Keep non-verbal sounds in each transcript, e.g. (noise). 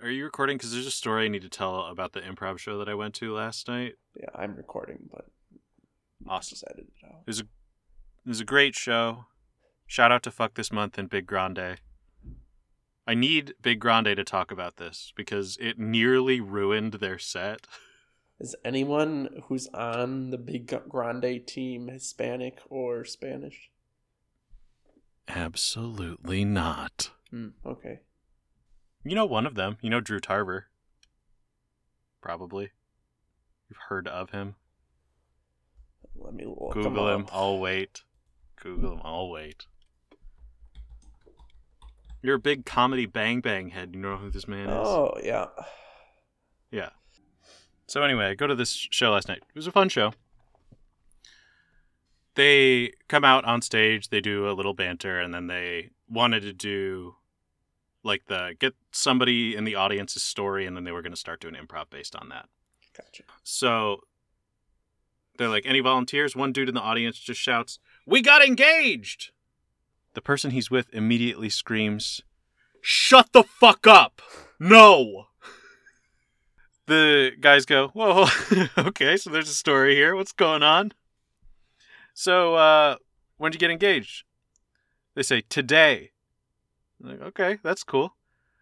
right. Are you recording? Because there's a story I need to tell about the improv show that I went to last night. Yeah, I'm recording, but Awesome. just edit it out. It was a, it was a great show. Shout out to Fuck This Month and Big Grande. I need Big Grande to talk about this because it nearly ruined their set. (laughs) Is anyone who's on the Big Grande team Hispanic or Spanish? Absolutely not. Hmm, okay. You know one of them. You know Drew Tarver. Probably. You've heard of him. Let me look Google him. up. I'll wait. Google him. I'll wait. You're a big comedy bang bang head. You know who this man is? Oh, yeah. Yeah. So anyway, I go to this show last night. It was a fun show. They come out on stage, they do a little banter, and then they wanted to do like the get somebody in the audience's story, and then they were going to start doing improv based on that. Gotcha. So they're like, any volunteers? One dude in the audience just shouts, We got engaged! The person he's with immediately screams, Shut the fuck up! No! The guys go, Whoa, (laughs) okay, so there's a story here. What's going on? So, uh, when did you get engaged? They say, Today. I'm like, okay, that's cool.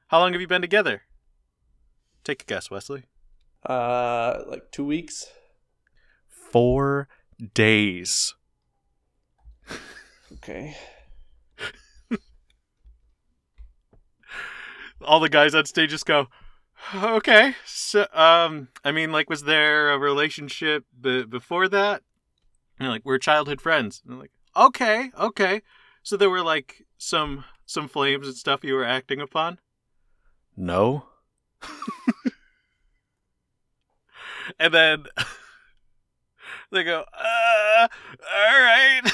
How long have you been together? Take a guess, Wesley. Uh, like two weeks. Four days. Okay. (laughs) all the guys on stage just go, okay. So, um, I mean, like, was there a relationship b- before that? And like, we're childhood friends. And they're like, okay, okay. So there were like some some flames and stuff you were acting upon. No. (laughs) and then (laughs) they go, uh, all right. (laughs)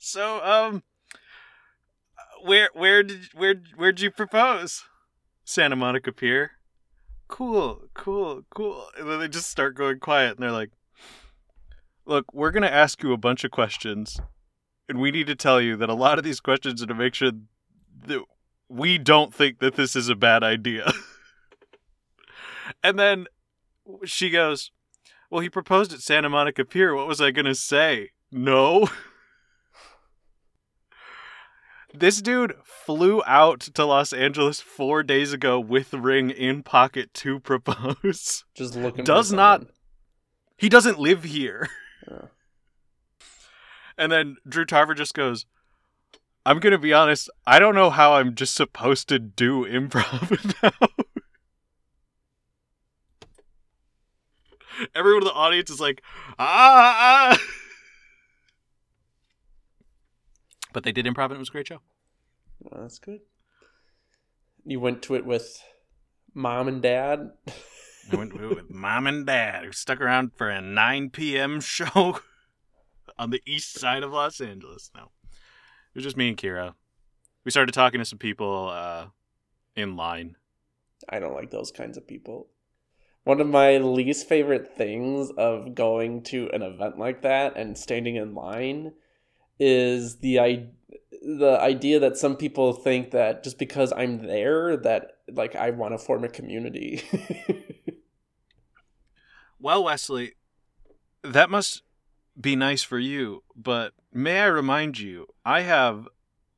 So, um, where where did where where'd you propose? Santa Monica Pier. Cool, cool, cool. And then they just start going quiet and they're like, Look, we're gonna ask you a bunch of questions, and we need to tell you that a lot of these questions are to make sure that we don't think that this is a bad idea. (laughs) and then she goes, Well, he proposed at Santa Monica Pier. What was I gonna say? No. (laughs) This dude flew out to Los Angeles four days ago with ring in pocket to propose. Just looking. Does not-. He doesn't live here. (laughs) And then Drew Tarver just goes, I'm going to be honest, I don't know how I'm just supposed to do improv (laughs) now. Everyone in the audience is like, ah, ah. But they did improv and it was a great show. Well, that's good. You went to it with mom and dad. I went with mom and dad who stuck around for a 9 p.m. (laughs) show on the east side of Los Angeles. No, it was just me and Kira. We started talking to some people uh, in line. I don't like those kinds of people. One of my least favorite things of going to an event like that and standing in line is the i the idea that some people think that just because I'm there that like I want to form a community. (laughs) Well, Wesley, that must be nice for you, but may I remind you, I have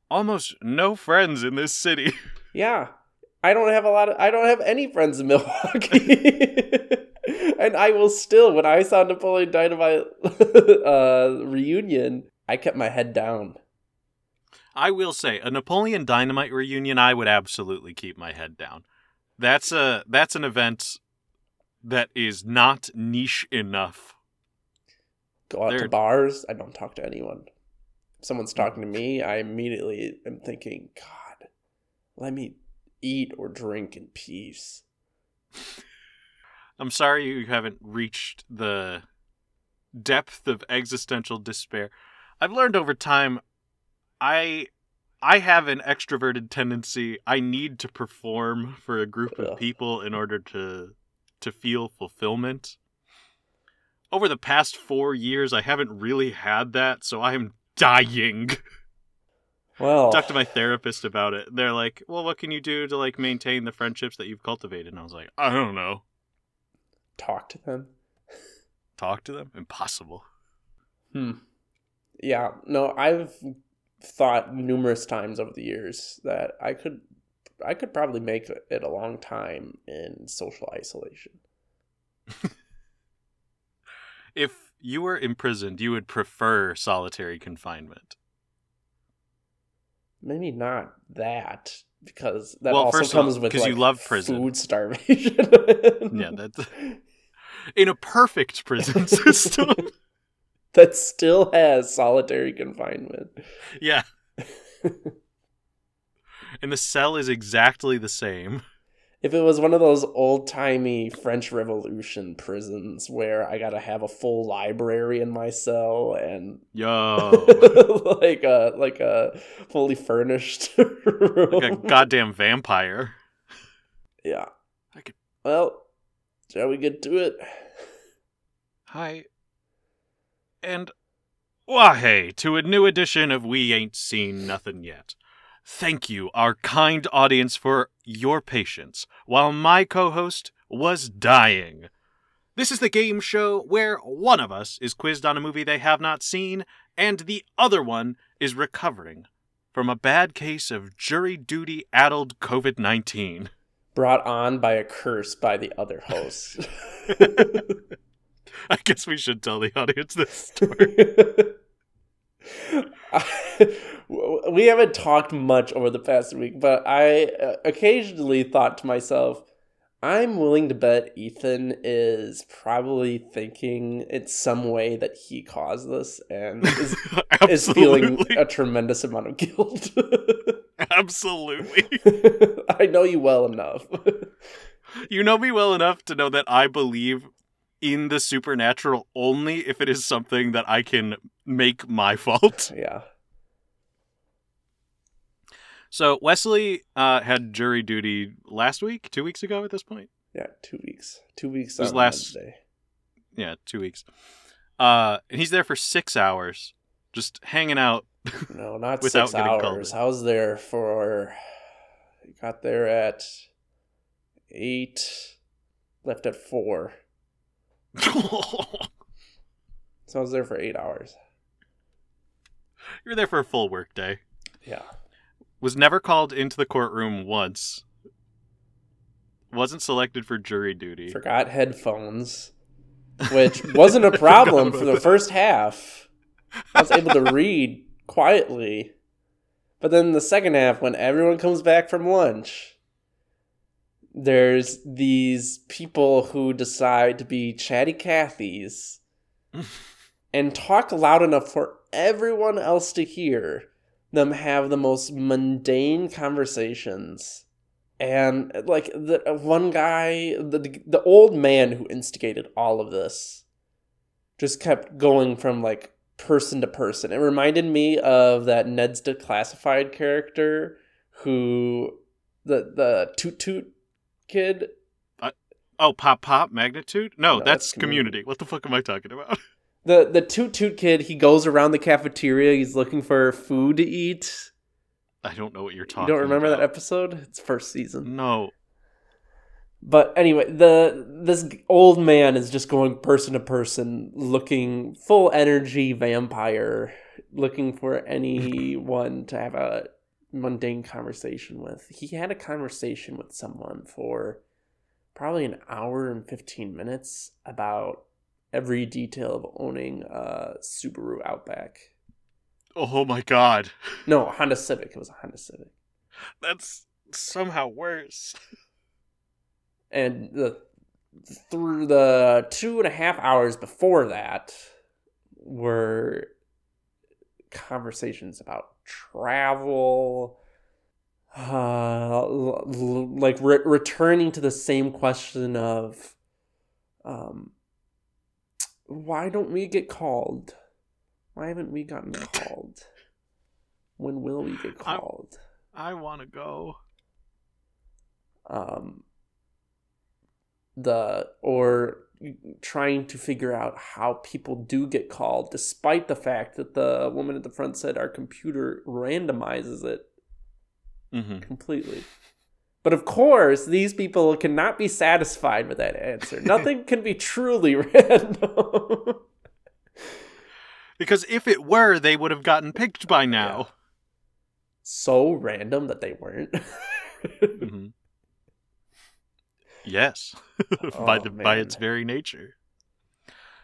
almost no friends in this city. (laughs) yeah. I don't have a lot of I don't have any friends in Milwaukee. (laughs) and I will still when I saw Napoleon Dynamite (laughs) uh reunion, I kept my head down. I will say, a Napoleon Dynamite reunion, I would absolutely keep my head down. That's a that's an event that is not niche enough. Go out They're- to bars, I don't talk to anyone. If someone's hmm. talking to me, I immediately am thinking, God, let me eat or drink in peace. I'm sorry you haven't reached the depth of existential despair. I've learned over time I I have an extroverted tendency. I need to perform for a group of people in order to to feel fulfillment. Over the past 4 years I haven't really had that, so I am dying. Well, talked to my therapist about it. They're like, "Well, what can you do to like maintain the friendships that you've cultivated?" And I was like, "I don't know. talk to them. Talk to them? Impossible." Hmm. Yeah. No, I've thought numerous times over the years that I could, I could probably make it a long time in social isolation. (laughs) If you were imprisoned, you would prefer solitary confinement. Maybe not that because that Well, also first of all, comes with 'cause you love prison. food starvation. (laughs) Yeah, that's in a perfect prison (laughs) system. that still has solitary confinement. yeah. And the cell is exactly the same. If it was one of those old timey French Revolution prisons where I gotta have a full library in my cell and Yo. (laughs) like a like a fully furnished (laughs) room. like a goddamn vampire. yeah. I could- Well, shall we get to it? Hi. And why hey to a new edition of We Ain't Seen Nothing Yet. Thank you, our kind audience, for your patience while my co host was dying. This is the game show where one of us is quizzed on a movie they have not seen, and the other one is recovering from a bad case of jury duty addled COVID 19. Brought on by a curse by the other host. (laughs) I guess we should tell the audience this (laughs) story. (laughs) we haven't talked much over the past week, but I uh, occasionally thought to myself, I'm willing to bet Ethan is probably thinking it's some way that he caused this and is, (laughs) is feeling a tremendous amount of guilt. (laughs) Absolutely. I know you well enough. You know me well enough to know that I believe in the supernatural only if it is something that I can make my fault. (laughs) yeah. So Wesley uh, had jury duty last week, two weeks ago at this point. Yeah, two weeks. Two weeks was on last- Wednesday. Yeah, two weeks. Uh, and he's there for six hours, just hanging out. (laughs) No, not Without six hours. I was there for. Got there at eight. Left at four. (laughs) So I was there for eight hours. You were there for a full work day. Yeah. Was never called into the courtroom once. Wasn't selected for jury duty. Forgot headphones, which wasn't a (laughs) problem for the that. first half. I was able to read quietly. But then the second half, when everyone comes back from lunch, there's these people who decide to be chatty Cathys (laughs) and talk loud enough for everyone else to hear them have the most mundane conversations. And like the uh, one guy, the the old man who instigated all of this, just kept going from like person to person. It reminded me of that Ned's Declassified character who the the toot toot kid. Uh, oh, pop pop magnitude? No, No, that's that's community. What the fuck am I talking about? (laughs) The the toot toot kid, he goes around the cafeteria, he's looking for food to eat. I don't know what you're You talking. don't remember that episode? It's first season. No. But anyway, the this old man is just going person to person, looking full energy vampire, looking for (laughs) anyone to have a mundane conversation with. He had a conversation with someone for probably an hour and fifteen minutes about every detail of owning a Subaru Outback. Oh my god. (laughs) No, Honda Civic. It was a Honda Civic. That's somehow worse. (laughs) and the through the two and a half hours before that were conversations about travel uh like re- returning to the same question of um why don't we get called? Why haven't we gotten (laughs) called? When will we get I- called? I want to go. um the or trying to figure out how people do get called, despite the fact that the woman at the front said our computer randomizes it Mm-hmm. completely. But of course, these people cannot be satisfied with that answer. (laughs) Nothing can be truly (laughs) random. Because if it were, they would have gotten picked by now. so random that they weren't. (laughs) hmm Yes, (laughs) by Oh, the by its very nature.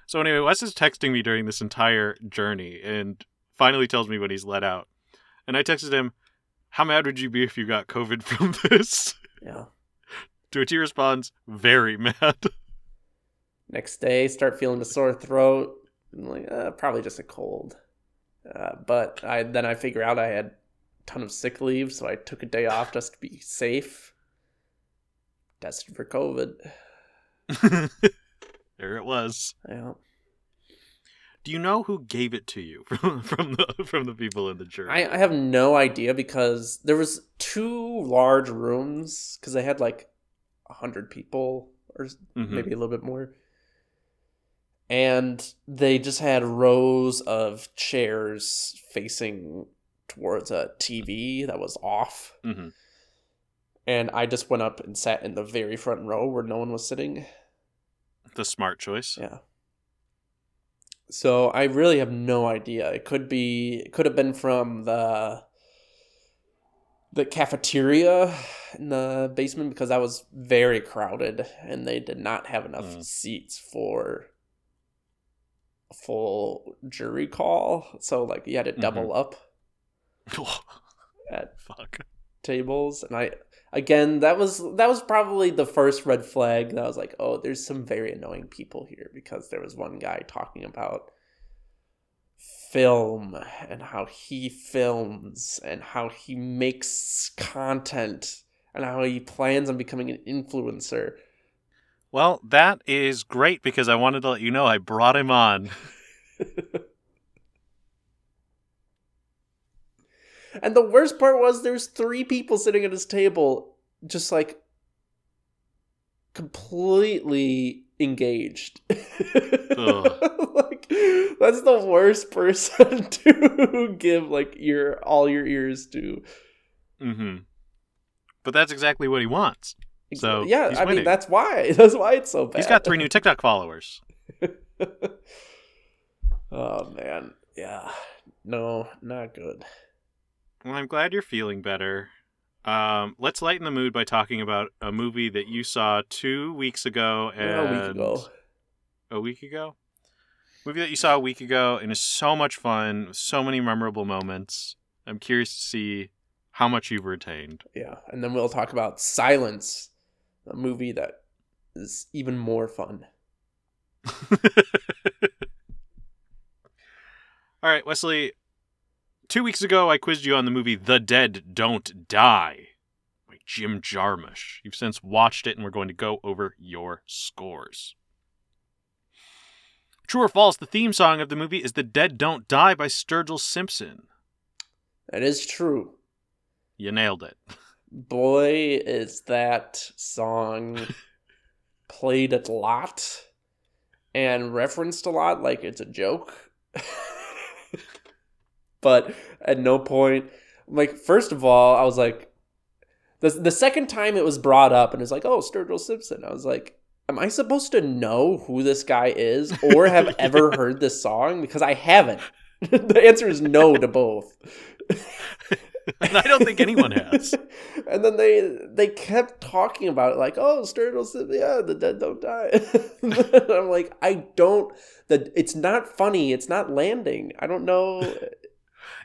So anyway, Wes is texting me during this entire journey, and finally tells me when he's let out. And I texted him, "How mad would you be if you got COVID (laughs) from this?" yeah. (laughs) to which he responds, "Very mad." Next day, start feeling a sore throat. I'm like, uh, probably just a cold. Uh, but I then I figure out I had a ton of sick leave, so I took a day off just to be safe. Tested for COVID. (laughs) there it was. Yeah. Do you know who gave it to you (laughs) from from the from the people in the jury? I, I have no idea because there was two large rooms because they had like a hundred people or Mhm. maybe a little bit more, and they just had rows of chairs facing towards a TV that was off, Mhm. And I just went up and sat in the very front row where no one was sitting. The smart choice. Yeah. So I really have no idea. It could be it could have been from the the cafeteria in the basement because that was very crowded and they did not have enough Mm. seats for a full jury call. So like you had to double up (laughs) at Fuck. tables and I again that was that was probably the first red flag that I was like, "Oh, there's some very annoying people here because there was one guy talking about film and how he films and how he makes content and how he plans on becoming an influencer." Well, that is great because I wanted to let you know I brought him on. (laughs) And the worst part was there's three people sitting at his table, just like completely engaged. (laughs) like that's the worst person (laughs) to give like your all your ears to. Mm-hmm. But that's exactly what he wants. So, yeah, I mean that's why (laughs) that's why it's so bad. He's got three new TikTok followers. oh man, yeah, no, not good. Well, I'm glad you're feeling better. Um, let's lighten the mood by talking about a movie that you saw two weeks ago and a week ago. a week ago? Movie that you saw a week ago and is so much fun, so many memorable moments. I'm curious to see how much you've retained. Yeah, and then we'll talk about Silence, a movie that is even more fun. (laughs) All right, Wesley. Two weeks ago, I quizzed you on the movie The Dead Don't Die by Jim Jarmusch. You've since watched it, and we're going to go over your scores. True or false, the theme song of the movie is The Dead Don't Die by Sturgill Simpson. That is true. You nailed it. Boy, is that song (laughs) played a lot and referenced a lot like it's a joke. (laughs) but at no point, like, first of all, I was like, the, the second time it was brought up and it's like, oh, Sturgill Simpson, I was like, am I supposed to know who this guy is or have (laughs) ever heard this song? Because I haven't. (laughs) the answer is no to both. and I don't think anyone has. (laughs) and then they they kept talking about it, like, oh, Sturgill Simpson, yeah, the dead don't die. I'm like, I don't. That it's not funny. It's not landing. I don't know.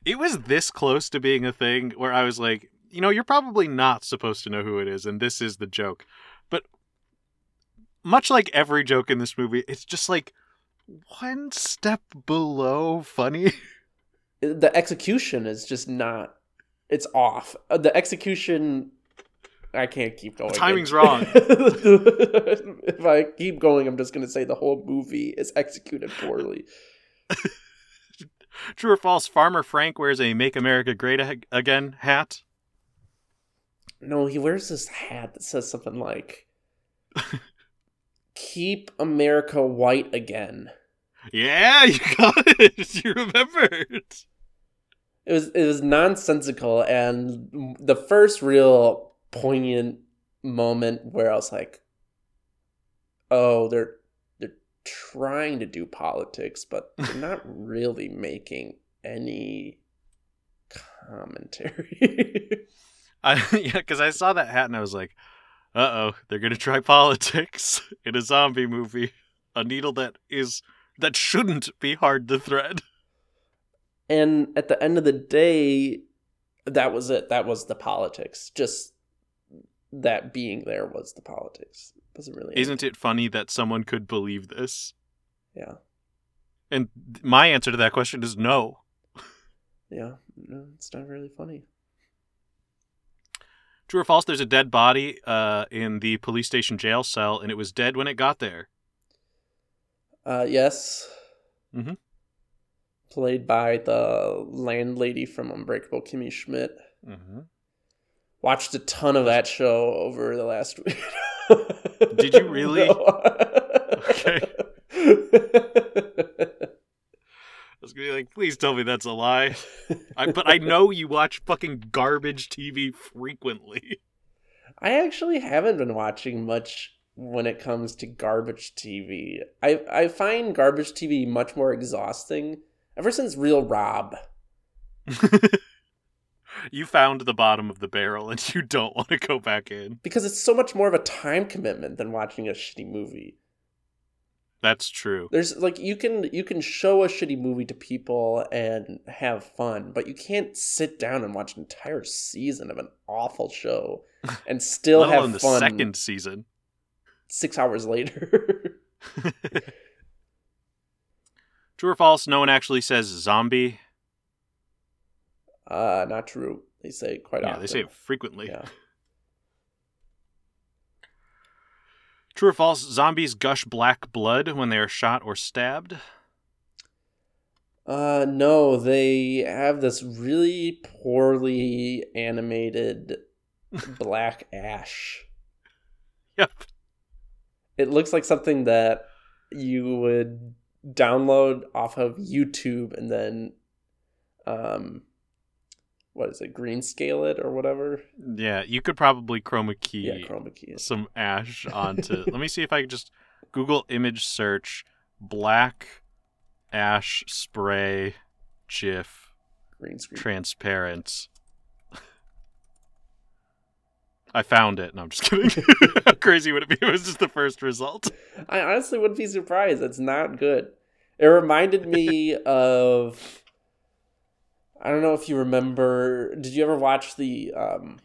It was this close to being a thing where I was like, you know, you're probably not supposed to know who it is, and this is the joke. But much like every joke in this movie, it's just like one step below funny. (laughs) The execution is just not. It's off. Uh, The execution. I can't keep going. The timing's (laughs) wrong. if I keep going, I'm just gonna say the whole movie is executed poorly. (laughs) (laughs) True or false, Farmer Frank wears a Make America Great Again hat. No, he wears this hat that says something like (laughs) keep America white again. Yeah, you got it. (laughs) You remembered. It was it was nonsensical, and the first real poignant moment where I was like, "Oh, they're they're trying to do politics, but (laughs) they're not really making any commentary." (laughs) I yeah, because I saw that hat and I was like, "Uh oh, they're gonna try politics (laughs) in a zombie movie, a needle that is that shouldn't be hard to thread." and at the end of the day, that was it. That was the politics. Just that being there was the politics. Wasn't really. Isn't it funny that someone could believe this? Yeah. And my answer to that question is no. Yeah. No, it's not really funny. True or false? There's a dead body uh, in the police station jail cell, and it was dead when it got there. Uh, yes. Mm-hmm. Played by the landlady from Unbreakable Kimmy Schmidt. Mm-hmm. Watched a ton of that show over the last (laughs) week. Did you really? (laughs) okay. I was gonna be like, please tell me that's a lie. I, but I know you watch fucking garbage TV frequently. I actually haven't been watching much when it comes to garbage TV. I I find garbage TV much more exhausting ever since Real Rob. (laughs) you found the bottom of the barrel and (laughs) you don't want to go back in. Because it's so much more of a time commitment than watching a shitty movie. That's true. There's like you can you can show a shitty movie to people and have fun, but you can't sit down and watch an entire season of an awful show (laughs) and still have fun second season. six hours later. (laughs) True or false? No one actually says zombie. Uh not true. They say it quite yeah, often. Yeah, they say it frequently. Yeah. (laughs) True or false? Zombies gush black blood when they are shot or stabbed. Uh no, they have this really poorly animated (laughs) black ash. Yep. It looks like something that you would download off of YouTube and then um what is it, green scale it or whatever? Yeah, you could probably chroma key Yeah, chroma key. some ash onto. Let me see if I can just Google image search black ash spray GIF Green screen. transparent. I found it. No, I'm just kidding. (laughs) How crazy would it be? It was just the first result. I honestly wouldn't be surprised. It's not good. It reminded me of I don't know if you remember did you ever watch the um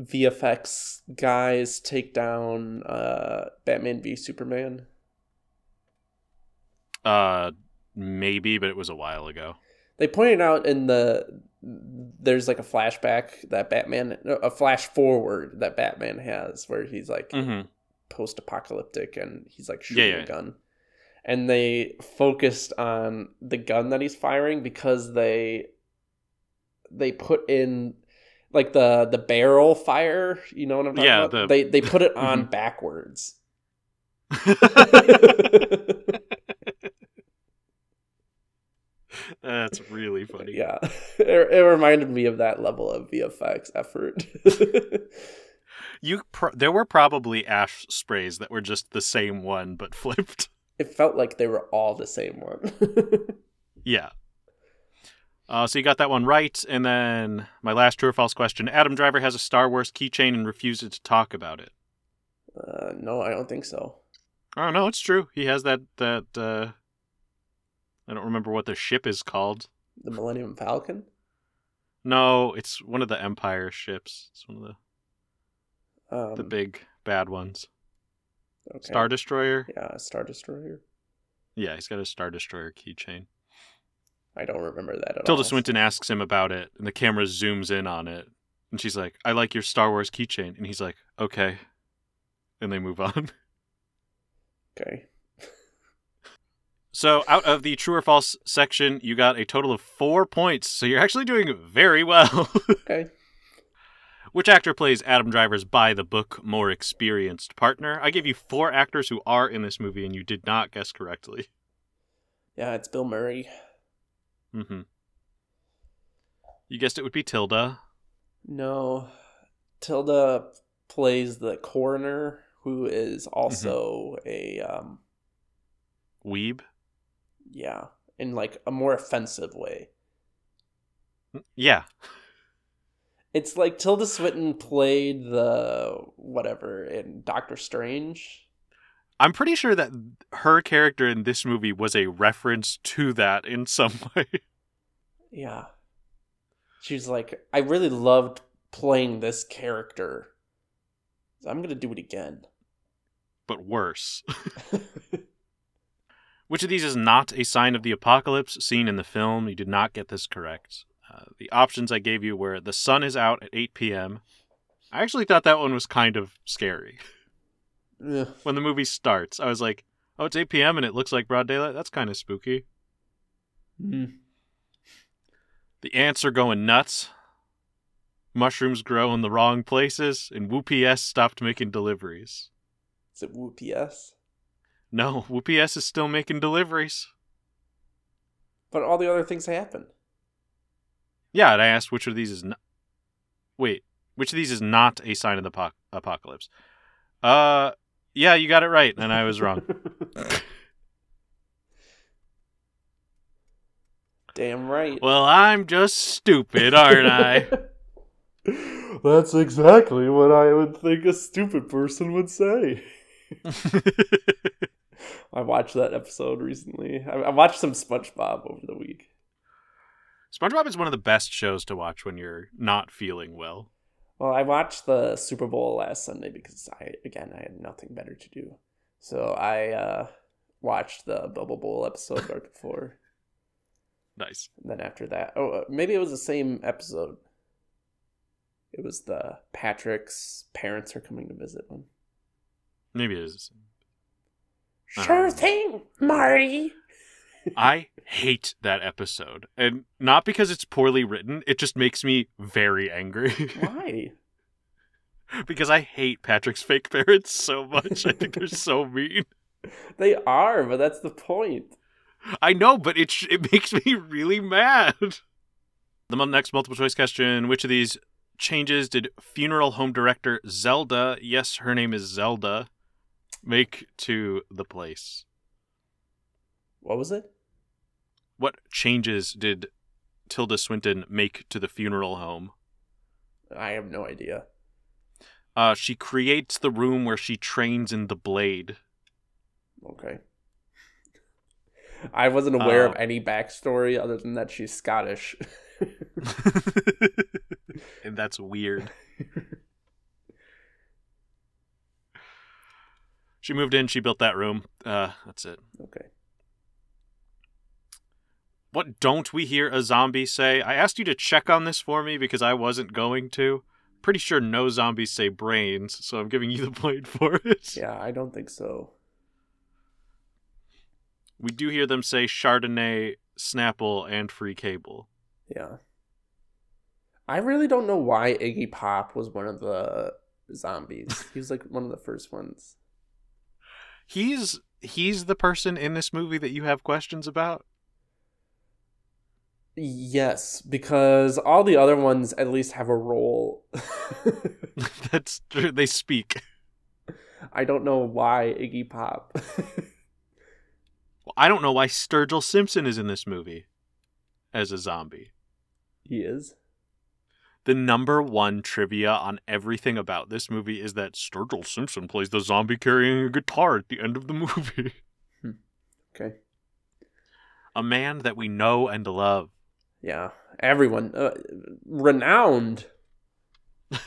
VFX guys take down uh Batman v Superman? Uh, maybe, but it was a while ago. They pointed out in the there's like a flashback that Batman a flash forward that Batman has where he's like Mm-hmm. post-apocalyptic and he's like Yeah, shooting yeah. a gun and they focused on the gun that he's firing because they they put in like the the barrel fire you know what i'm talking Yeah, about the- they they put it on mm-hmm. backwards (laughs) That's really funny. yeah (laughs) it, it reminded me of that level of vfx effort (laughs) You pro- there were probably ash sprays that were just the same one but flipped. It felt like they were all the same one (laughs) Yeah. Uh, so you got that one right, and then my last true or false question: Adam Driver has a Star Wars keychain and refuses to talk about it. uh, no i don't think so Oh no, it's true. He has that that. Uh, I don't remember what the ship is called. the millennium falcon No, it's one of the Empire ships. It's one of the um, the big bad ones. Okay. Star Destroyer. yeah star destroyer Yeah, he's got a Star Destroyer keychain. i don't remember that at Tilda all Swinton asks him about it, and the camera zooms in on it, and she's like, "I like your Star Wars keychain," and he's like, "Okay," and they move on. (laughs) okay So, out of the true or false section, you got a total of four points. So you're actually doing very well. (laughs) okay Which actor plays Adam Driver's by the book more experienced partner? I gave you four actors who are in this movie, and you did not guess correctly. Yeah, it's Bill Murray. Mm-hmm. You guessed it would be Tilda. No, Tilda plays the coroner, who is also a um, Weeb. yeah, in like a more offensive way. Yeah. It's like Tilda Swinton played the whatever in Doctor Strange. I'm pretty sure that her character in this movie was a reference to that in some (laughs) way. Yeah. She's like, I really loved playing this character. So I'm going to do it again. but worse. (laughs) Which of these is not a sign of the apocalypse seen in the film? You did not get this correct. Uh, the options I gave you were the sun is out at 8 p.m. I actually thought that one was kind of scary. Ugh. (laughs) When the movie starts, I was like, oh, it's 8 p.m. and it looks like broad daylight? That's kind of spooky. Mm. The ants are going nuts. Mushrooms grow in the wrong places, and WPS stopped making deliveries. Is it Woo PS? No, WPS is still making deliveries. But all the other things happen. Yeah, and I asked which of these is not. Wait, which of these is not a sign of the po- apocalypse? Uh, yeah, you got it right, and I was wrong. (laughs) Damn right. well, I'm just stupid, aren't I? (laughs) That's exactly what I would think a stupid person would say. (laughs) I watched that episode recently. I, I watched some SpongeBob over the week. SpongeBob is one of the best shows to watch when you're not feeling well. Well, I watched the Super Bowl last Sunday because I again I had nothing better to do. So I uh, watched the Bubble Bowl episode right (laughs) before. Nice. And then after that, oh, uh, maybe it was the same episode. It was the Patrick's parents are coming to visit one. Maybe it is. Sure thing, Marty. I hate that episode, and not because it's poorly written. It just makes me very angry. (laughs) Why? because I hate Patrick's fake parents so much. I think they're so (laughs) mean. They are, but that's the point. I know, but it sh- it makes me really mad. The next multiple choice question: Which of these changes did funeral home director Zelda? Yes, her name is Zelda. Make to the place. What was it? What changes did Tilda Swinton make to the funeral home? I have no idea. Uh, she creates the room where she trains in the blade. Okay. I wasn't aware Uh, of any backstory other than that she's Scottish. (laughs) and that's weird. (laughs) She moved in, she built that room. Uh, that's it. okay. What don't we hear a zombie say? I asked you to check on this for me because I wasn't going to. Pretty sure no zombies say brains, so I'm giving you the (laughs) blade for it. Yeah, I don't think so. We do hear them say Chardonnay, Snapple, and free cable. Yeah. I really don't know why Iggy Pop was one of the zombies. (laughs) he was like one of the first ones. He's he's the person in this movie that you have questions about. Yes, because all the other ones at least have a role. (laughs) That's true. They speak. I don't know why Iggy Pop. Well, I don't know why Sturgill Simpson is in this movie as a zombie. he is. The number one trivia on everything about this movie is that Sturgill Simpson plays the zombie carrying a guitar at the end of the movie. Hmm. Okay. A man that we know and love. Yeah, everyone uh, renowned. (laughs)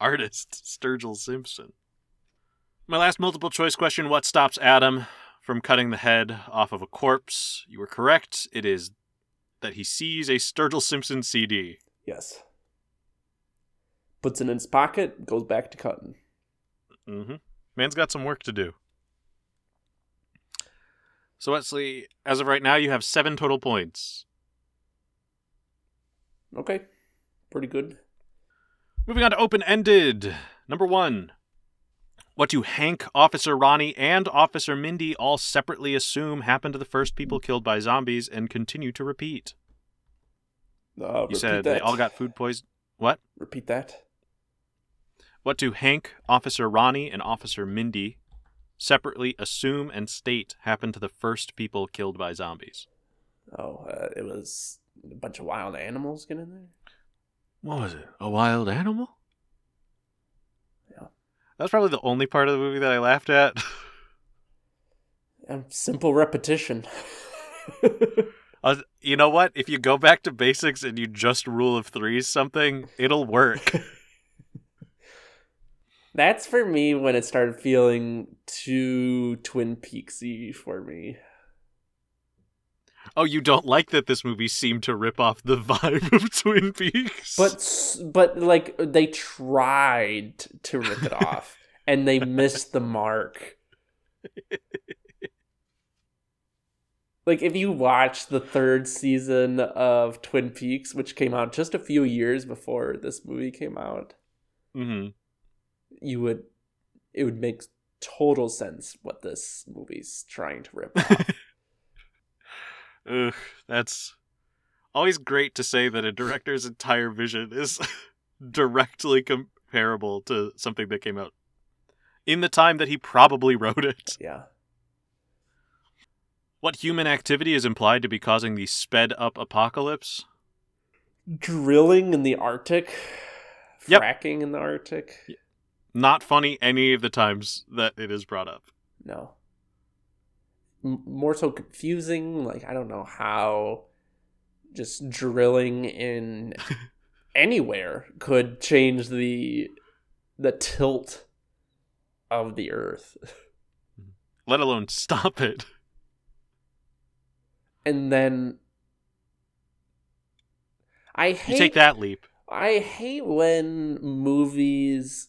Artist Sturgill Simpson. My last multiple choice question What stops Adam from cutting the head off of a corpse? You were correct. It is that he sees a Sturgill Simpson CD. Yes. Puts it in his pocket, goes back to cutting. Mm-hmm. Man's got some work to do. So, Wesley, as of right now, you have seven total points. Okay. Pretty good. Moving on to open ended. Number one. What do Hank, Officer Ronnie, and Officer Mindy all separately assume happened to the first people killed by zombies and continue to repeat? Uh, You repeat said that. they all got food poison. What? Repeat that. What do Hank, Officer Ronnie, and Officer Mindy separately assume and state happened to the first people killed by zombies? Oh, uh, it was a bunch of wild animals get in there. What was it? A wild animal? Yeah. That's probably the only part of the movie that I laughed at. Um, simple repetition. (laughs) Was- you know what? If you go back to basics and you just rule of threes something, it'll work. (laughs) That's for me when it started feeling too Twin Peaksy for me. Oh, you don't like that this movie seemed to rip off the (laughs) vibe of Twin Peaks? But but like they tried to rip it off (laughs) and they missed the mark. Like if you watch the third season of Twin Peaks, which came out just a few years before this movie came out, hmm you would it would make total sense what this movie's trying to rip (laughs) off. Ugh, that's always great to say that a director's entire vision is (laughs) directly comparable to something that came out in the time that he probably wrote it. yeah. What human activity is implied to be causing the sped up apocalypse? Drilling in the Arctic. Yep. Fracking in the Arctic. Not funny any of the times that it is brought up. No. More so confusing. Like I don't know how just drilling in (laughs) anywhere could change the the tilt of the Earth. (laughs) Let alone stop it. And then I You take that leap. I hate when movies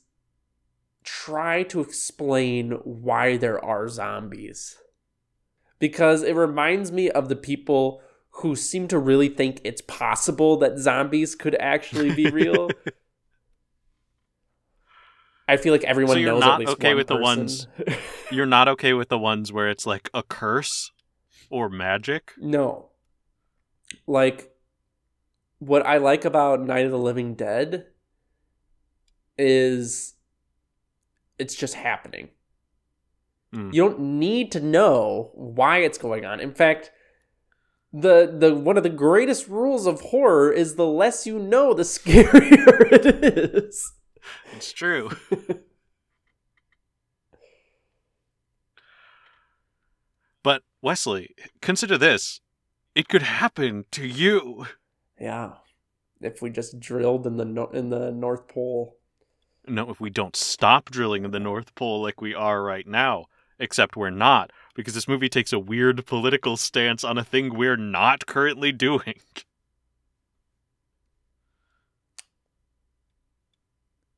try to explain why there are zombies. Because it reminds me of the people who seem to really think it's possible that zombies could actually be real. (laughs) I feel like everyone So knows at least okay one with the ones- (laughs) You're not okay with the ones where it's like a curse or magic? No. Like what I like about Night of the Living Dead is it's just happening. Hmm. You don't need to know why it's going on. In fact, the the one of the greatest rules of horror is the less you know, the (laughs) scarier it is. It's true. (laughs) but Wesley, consider this. It could happen to you. Yeah. If we just drilled in the no- in the North Pole. No, if we don't stop drilling in the North Pole like we are right now. Except we're not, because this movie takes a weird political stance on a thing we're not currently doing.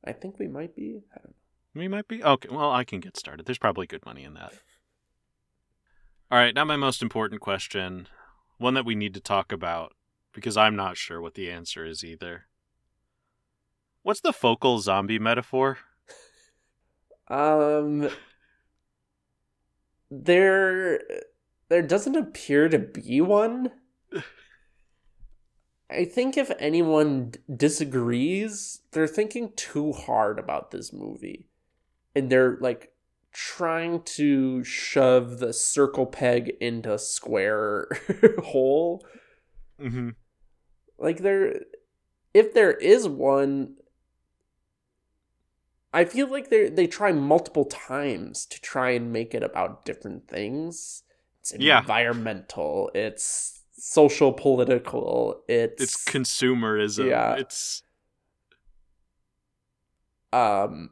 I think we might be. I don't know. We might be. Okay, well, I can get started. There's probably good money in that. All right, now my most important question. One that we need to talk about, because I'm not sure what the answer is either. What's the focal zombie metaphor? (laughs) Um there there doesn't appear to be one. (laughs) I think if anyone d- disagrees, they're thinking too hard about this movie. And they're like trying to shove the circle peg into square (laughs) hole. Mm-hmm. Like there if there is one I feel like they they try multiple times to try and make it about different things. It's Yeah. environmental, it's social political, it's, It's consumerism. Yeah. It's um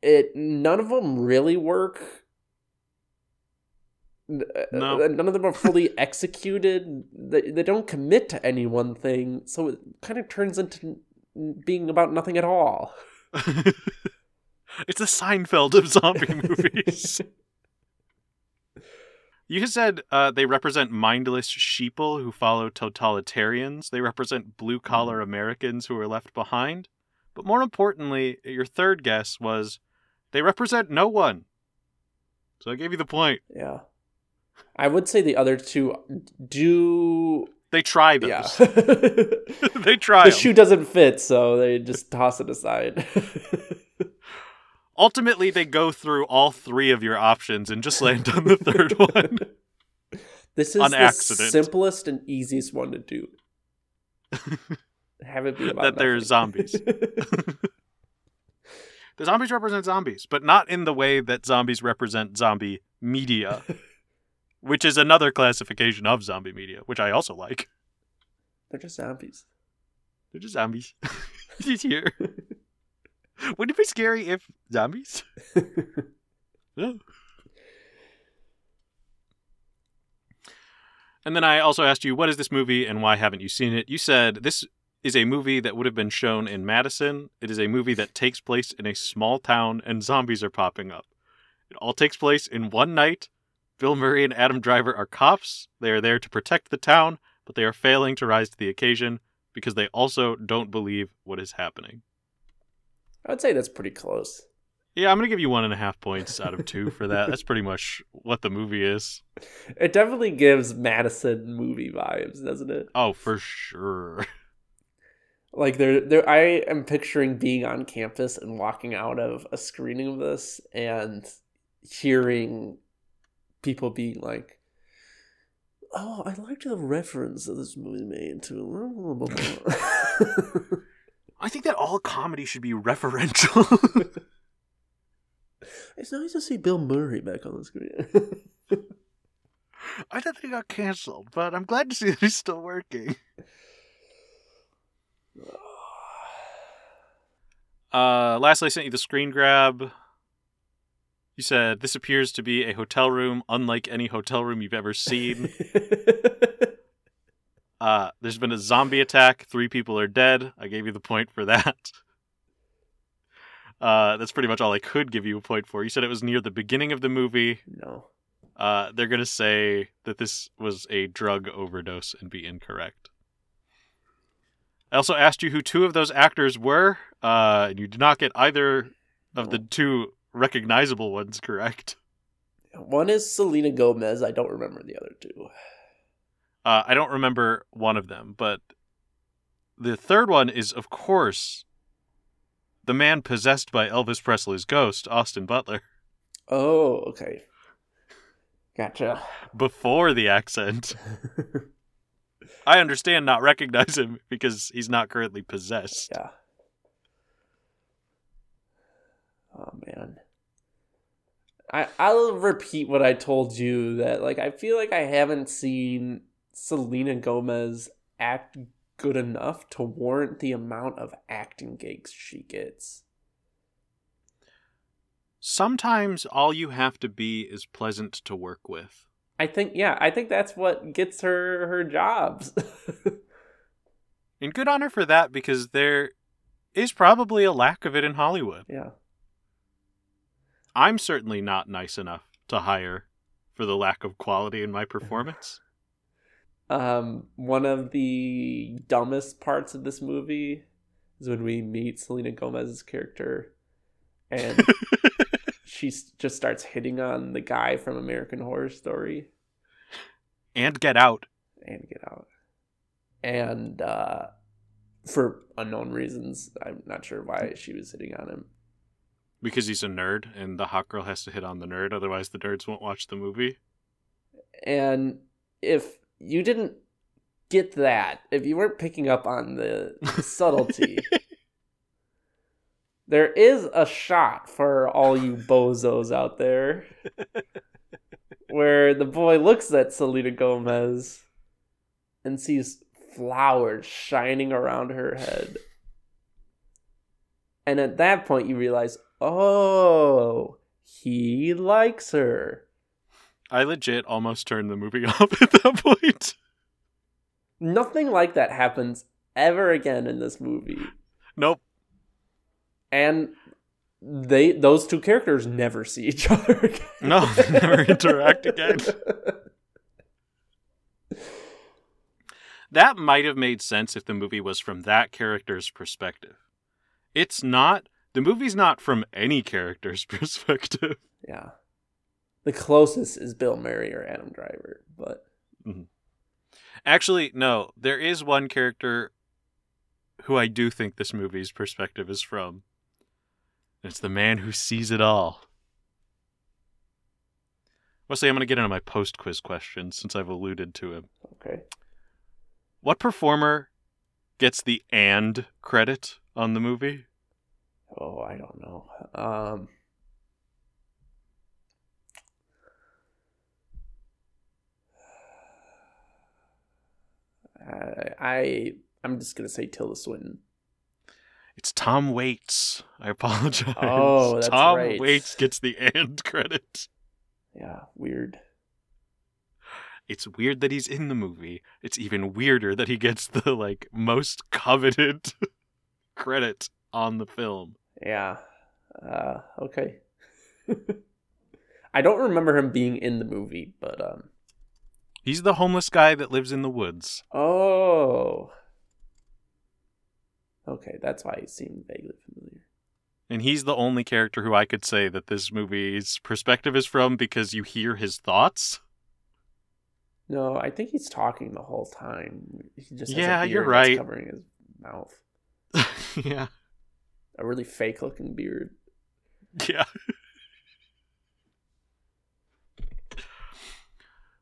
it none of them really work. No. uh, None of them are fully (laughs) executed. They, they don't commit to any one thing, so it kind of turns into being about nothing at all. (laughs) it's a Seinfeld of zombie (laughs) movies. You said uh, they represent mindless sheeple who follow totalitarians. They represent blue collar Americans who are left behind. But more importantly, your third guess was they represent no one. So I gave you the point. Yeah. I would say the other two do. They try Yeah. (laughs) (laughs) they try. the they try. 'em. shoe doesn't fit, so they just toss it aside. Ultimately, they go through all three of your options and just land on the third (laughs) one. This is On the accident. simplest and easiest one to do. (laughs) Have it be about That they're zombies. (laughs) The zombies represent zombies, but not in the way that zombies represent zombie media, which is another classification of zombie media, which I also like. they're just zombies. They're just zombies. He's here. (laughs) Wouldn't it be scary if zombies? (laughs) Yeah. And then I also asked you, what is this movie and why haven't you seen it? You said this is a movie that would have been shown in Madison. It is a movie that takes place in a small town and zombies are popping up. It all takes place in one night. Bill Murray and Adam Driver are cops. They are there to protect the town, but they are failing to rise to the occasion because they also don't believe what is happening. I would say that's pretty close. Yeah, I'm going to give you one and a half points out of two for that. That's pretty much what the movie is. (laughs) It definitely gives Madison movie vibes, doesn't it? Oh, for sure. (laughs) Like there, there. I am picturing being on campus and walking out of a screening of this and hearing people being like, "Oh, I liked the reference that this movie made to." (laughs) blah, blah, blah, blah." I think that all comedy should be (laughs) referential. (laughs) it's nice to see Bill Murray back on the screen. (laughs) I thought he got canceled, but I'm glad to see that he's still working. (sighs) Uh, lastly, I sent you the screen grab. You said this appears to be a hotel room, unlike any hotel room you've ever seen. Uh, there's been a zombie attack. Three people are dead. I gave you the point for that. (laughs) Uh, that's pretty much all I could give you a point for. You said it was near the beginning of the movie. no. Uh, they're gonna say that this was a drug overdose and be incorrect. I also asked you who two of those actors were, uh, and you did not get either of the two recognizable ones correct. One is Selena Gomez. I don't remember the other two. Uh, I don't remember one of them, but the third one is, of course, the man possessed by Elvis Presley's ghost, Austin Butler, Oh, okay. Gotcha. before the accent. (laughs) I understand not recognize him because he's not currently possessed. Yeah. Oh man. I I'll repeat what I told you that like I feel like I haven't seen Selena Gomez act good enough to warrant the amount of acting gigs she gets. Sometimes all you have to be is pleasant to work with. I think yeah, I think that's what gets her her jobs. (laughs) And good on her for that because there is probably a lack of it in Hollywood. yeah. I'm certainly not nice enough to hire for the lack of quality in my performance. Um, one of the dumbest parts of this movie is when we meet Selena Gomez's character, and (laughs) she just starts hitting on the guy from American Horror Story and get out. and Get Out, and uh, for unknown reasons, I'm not sure why she was hitting on him. Because he's a nerd and the hot girl has to hit on the nerd, otherwise the nerds won't watch the movie. And if you didn't get that, if you weren't picking up on the subtlety, (laughs) there is a shot for all you bozos out there (laughs) where the boy looks at Selena Gomez and sees flowers shining around her head. And at that point, you realize, oh, he likes her. I legit almost turned the movie (laughs) off at that point. Nothing like that happens ever again in this movie. Nope. And they those two characters never see each (laughs) other again. No, they never interact again. That might have made sense if the movie was from that character's perspective. It's not the movie's not from any character's (laughs) perspective. Yeah. The closest is Bill Murray or Adam Driver, but Actually, no, there is one character who I do think this movie's perspective is from. It's the man who sees it all. Wesley, I'm going to get into my post quiz question since I've alluded to him. okay. What performer gets the and credit on the movie? Oh, I don't know. Um I, I I'm just gonna say Tilda Swinton. It's Tom Waits. I (laughs) apologize. Oh, that's Tom right. Waits gets the and (laughs) credit. Yeah, weird. It's weird that he's in the movie. It's even weirder that he gets the like most coveted (laughs) credit on the film. Yeah. Uh, okay. I don't remember him being in the movie, but um. He's the homeless guy that lives in the woods. Oh. Okay, that's why he seemed vaguely familiar. And he's the only character who I could say that this movie's perspective is from because you hear his thoughts. No, I think he's talking the whole time. He just has Yeah, a you're right. covering his mouth. (laughs) yeah. A really fake looking beard. Yeah. (laughs)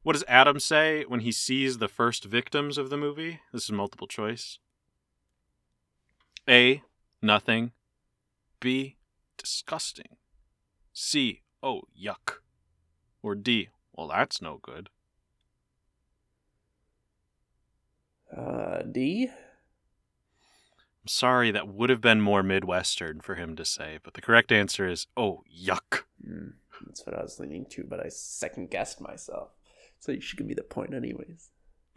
what does Adam say when he sees the first victims of the movie? This is multiple choice. A. Nothing. B. Disgusting. C. Oh, yuck. Or D. Well, that's no good. Uh, D. I'm sorry, that would have been more Midwestern for him to say, but the correct answer is oh, yuck. Hmm, that's what I was leaning to, but I second guessed myself. So you should give me the point, anyways. (laughs)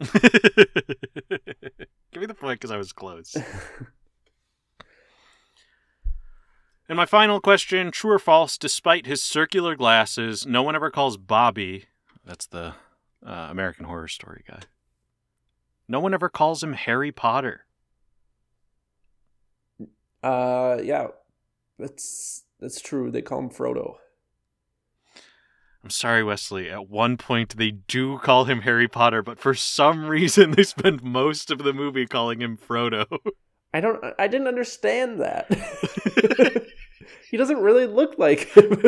Give me the point because I was close. (laughs) And my final question true or false, despite his circular glasses, no one ever calls Bobby, that's the uh, American Horror Story guy, no one ever calls him Harry Potter. uh, yeah, that's that's true. They call him Frodo. I'm sorry, Wesley. At one point, they do call him Harry Potter, but for some reason, they spend most of the movie calling him Frodo. I don't. I didn't understand that. (laughs) he doesn't really look like him.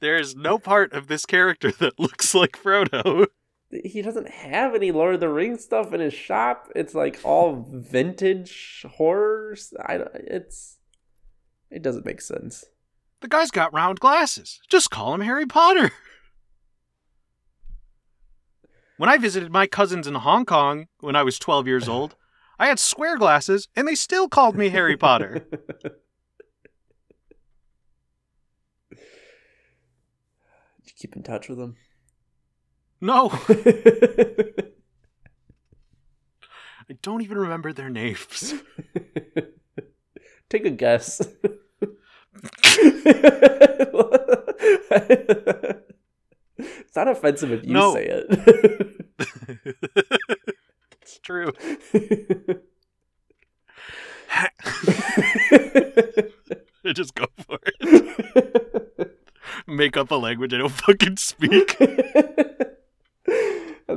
there is no part of this character that looks like Frodo. he doesn't have any Lord of the Rings stuff in his shop. It's like all vintage horrors. I don't- it's it doesn't make sense. The guy's got round glasses. Just call him Harry Potter. When I visited my cousins in Hong Kong when I was 12 years old, I had square glasses and they still called me Harry Potter. (laughs) Did you keep in touch with them? No, (laughs) I don't even remember their names. (laughs) Take a guess. It's not offensive if you No. say it. (laughs) it's true. (laughs) (laughs) Just go for it. Make up a language I don't fucking speak. and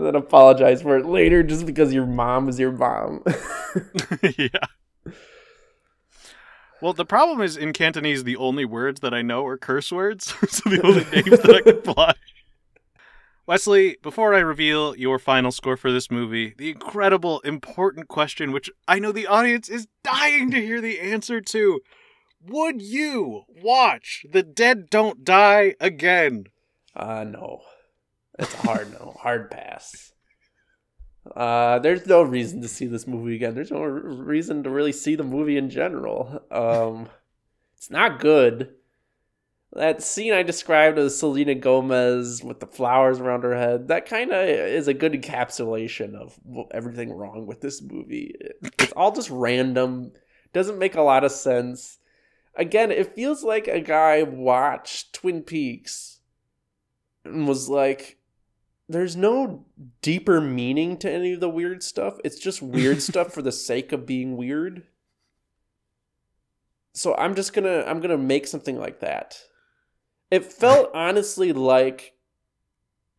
then apologize for it later just because your mom is your mom. yeah. Well, the problem is in Cantonese, the only words that I know are curse words, (laughs) so the only names that I can (laughs) fly. Wesley, before I reveal your final score for this movie, the incredible, important question, which I know the audience is dying to hear the answer to Would you watch The Dead Don't Die again? Uh no. It's a hard no. Hard pass. Uh there's no reason to see this movie again. There's no r- reason to really see the movie in general. Um it's not good. That scene I described as Selena Gomez with the flowers around her head, that kind of is a good encapsulation of everything wrong with this movie. It's all just random, doesn't make a lot of sense. Again, it feels like a guy watched Twin Peaks and was like, there's no deeper meaning to any of the weird stuff. It's just weird (laughs) stuff for the sake of being weird. so I'm just gonna I'm gonna make something like that. It felt (laughs) honestly like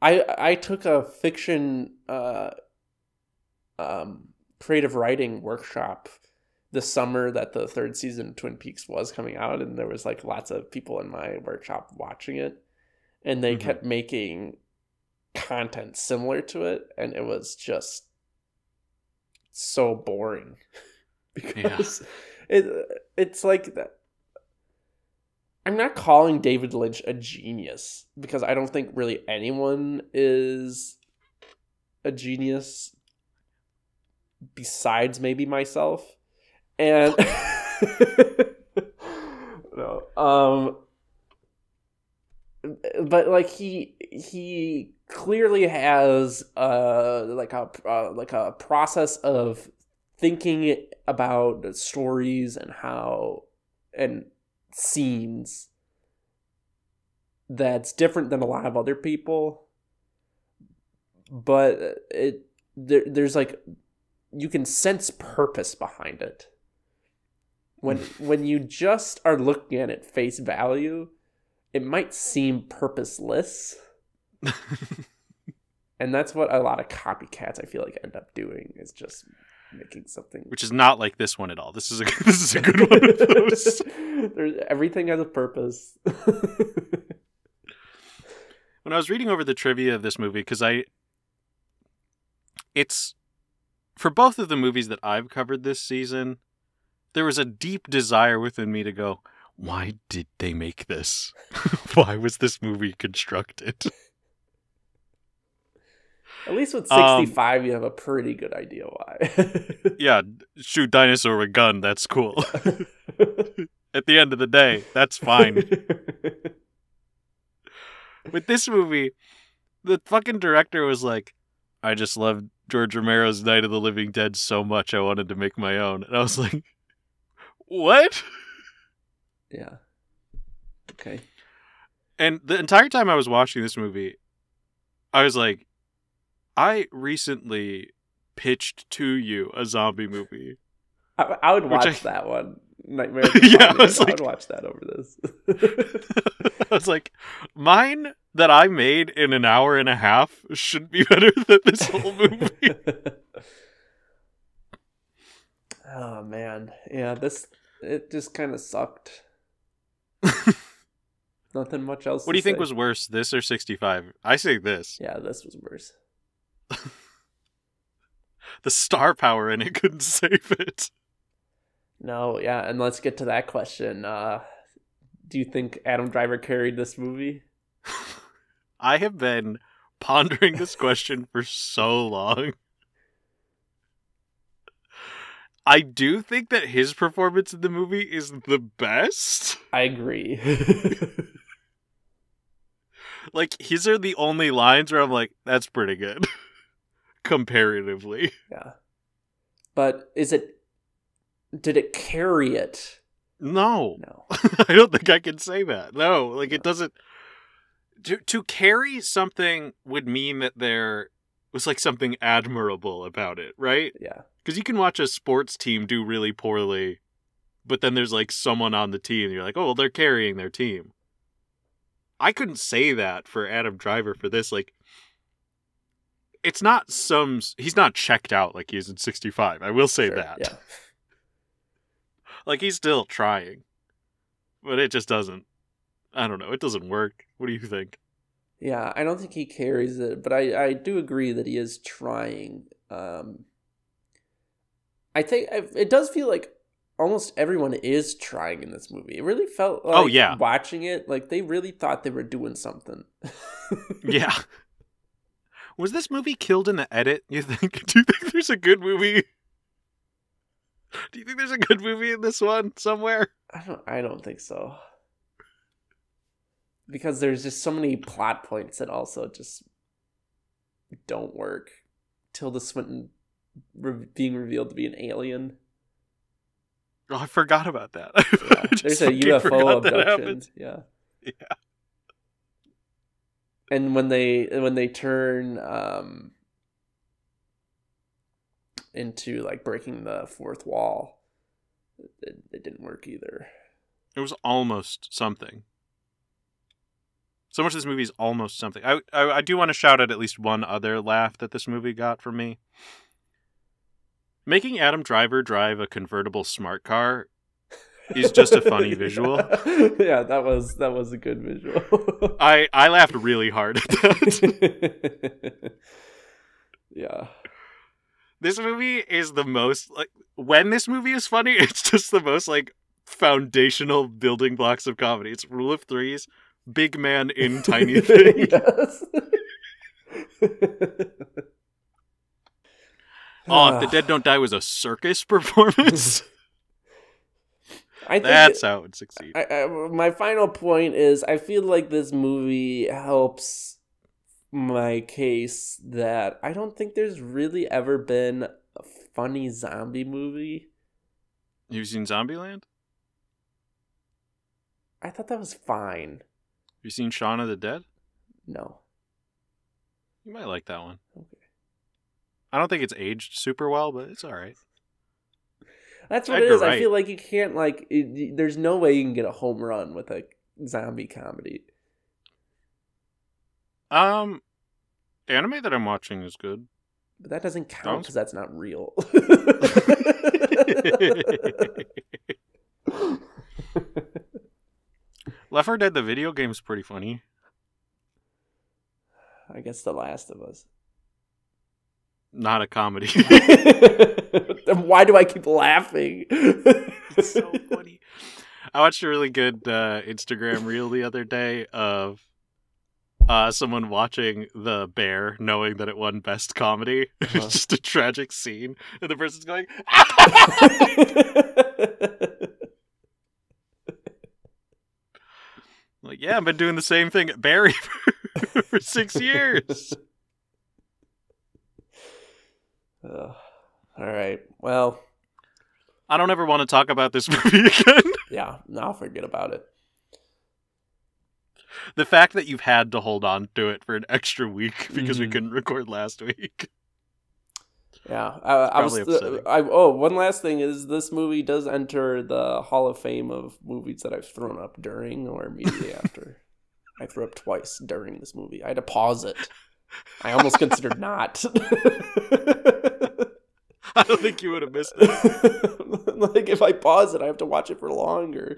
I I took a fiction uh um creative writing workshop the summer that the third season of Twin Peaks was coming out and there was like lots of people in my workshop watching it and they Mhm. kept making content similar to it and it was just so boring (laughs) because it it's like that I'm not calling David Lynch a genius because I don't think really anyone is a genius besides maybe myself. And (laughs) no, um but like he he clearly has uh like a uh, like a process of thinking about stories and how and scenes that's different than a lot of other people. But it there, there's like you can sense purpose behind it. When when you just are looking at it face value it might seem purposeless and that's what a lot of copycats i feel like end up doing is just making something Which is not like this one at all. This is a this is a good one of those. (laughs) There's everything has a purpose. (laughs) when I was reading over the trivia of this movie, because I, it's for both of the movies that I've covered this season, there was a deep desire within me to go, why did they make this? (laughs) why was this movie constructed? At least with Um, 65, you have a pretty good idea why. (laughs) yeah, shoot dinosaur with gun, that's cool. (laughs) At the end of the day, that's fine. with this movie, the fucking director was like, I just loved George Romero's Night of the Living Dead so much I wanted to make my own. And I was like, what? Yeah. Okay. And the entire time I was watching this movie, I was like, I recently pitched to you a zombie movie. I, I would watch I- that one. Nightmare. (laughs) Yeah, I was I would watch that over this. (laughs) I was like, mine that I made in an hour and a half should be (laughs) better than this whole movie. oh man, yeah. This it just kind of sucked. (laughs) Nothing much else. what do you think say. was worse, this or 65? I say this. Yeah, this was worse. (laughs) The star power in it couldn't (laughs) save it. No, yeah, and let's get to that question. Uh, do you think Adam Driver carried this movie? I have been pondering this question for so long. I do think that his performance in the movie is the best. I agree. (laughs) Like, his are the only lines where I'm like, that's pretty good. (laughs) Comparatively. yeah, but is it? Did it carry it? No. No. (laughs) I don't think I can say that. No, like it doesn't. To to carry something would mean that there was like something admirable about it, right? Yeah. Because you can watch a sports team do really poorly, but then there's like someone on the team, and you're like, oh, well, they're carrying their team. I couldn't say that for Adam Driver for this. Like, it's not some. He's not checked out like he is in 65. I will say Sure, that. Yeah. (laughs) Like he's still trying, but it just doesn't. I don't know. It doesn't work. What do you think? Yeah, I don't think he carries it, but I, I do agree that he is trying. Um, I think it does feel like almost everyone is trying in this movie. It really felt oh, like Oh, yeah. watching it like they really thought they were doing something. (laughs) Yeah. Was this movie killed in the edit? You think? (laughs) Do you think there's a good movie? Do you think there's a good movie in this one somewhere? I don't I don't think so. Because there's just so many plot points that also just don't work. Tilda Swinton re- being revealed to be an alien. Oh, I forgot about that. Yeah, there's a UFO abduction. Yeah. Yeah. And when they when they turn um into like breaking the fourth wall, it, it didn't work either. It was almost something. So much of this movie is almost something. I, I I do want to shout out at least one other laugh that this movie got from me. Making Adam Driver drive a convertible smart car is just a funny (laughs) visual. yeah, that was that was a good visual. (laughs) I I laughed really hard at that. (laughs) yeah. this movie is the most like when this movie is funny, it's just the most like foundational building blocks of comedy. It's rule of threes, big man in tiny thing. yes. Oh, if the dead don't die was a circus (laughs) performance, (laughs) I think that's how it would succeed. I, I, my final point is I feel like this movie helps my case that I don't think there's really ever been a funny zombie movie. You've seen Zombieland? I thought that was fine. Have you seen Shaun of the Dead? No. You might like that one. I don't think it's aged super well, but it's all right. That's what Edgar it is. I feel like you can't like. It, there's no way you can get a home run with a zombie comedy. Um, anime that I'm watching is good. But that doesn't count because that's not real. (laughs) Left 4 Dead the video game's pretty funny. I guess The Last of Us. Not a comedy. then (laughs) why do I keep laughing? it's so funny. I watched a really good uh, Instagram reel the other day of uh, someone watching The Bear, knowing that it won Best Comedy. (laughs) Uh-huh. It's just a tragic scene, and the person's going, (laughs) like, "Yeah, I've been doing the same thing at Barry for, for six years." Ugh. all right. Well, I don't ever want to talk about this (laughs) movie again. yeah. Now forget about it. the fact that you've had to hold on to it for an extra week because we Mhm. couldn't record last week. Yeah, I, I was. upsetting. I, oh, one last thing is this movie does enter the Hall of Fame of movies that I've thrown up during or immediately (laughs) after. I threw up twice during this movie. I had to pause it. I almost considered not. (laughs) I don't think you would have missed it. (laughs) like if I pause it, I have to watch it for longer.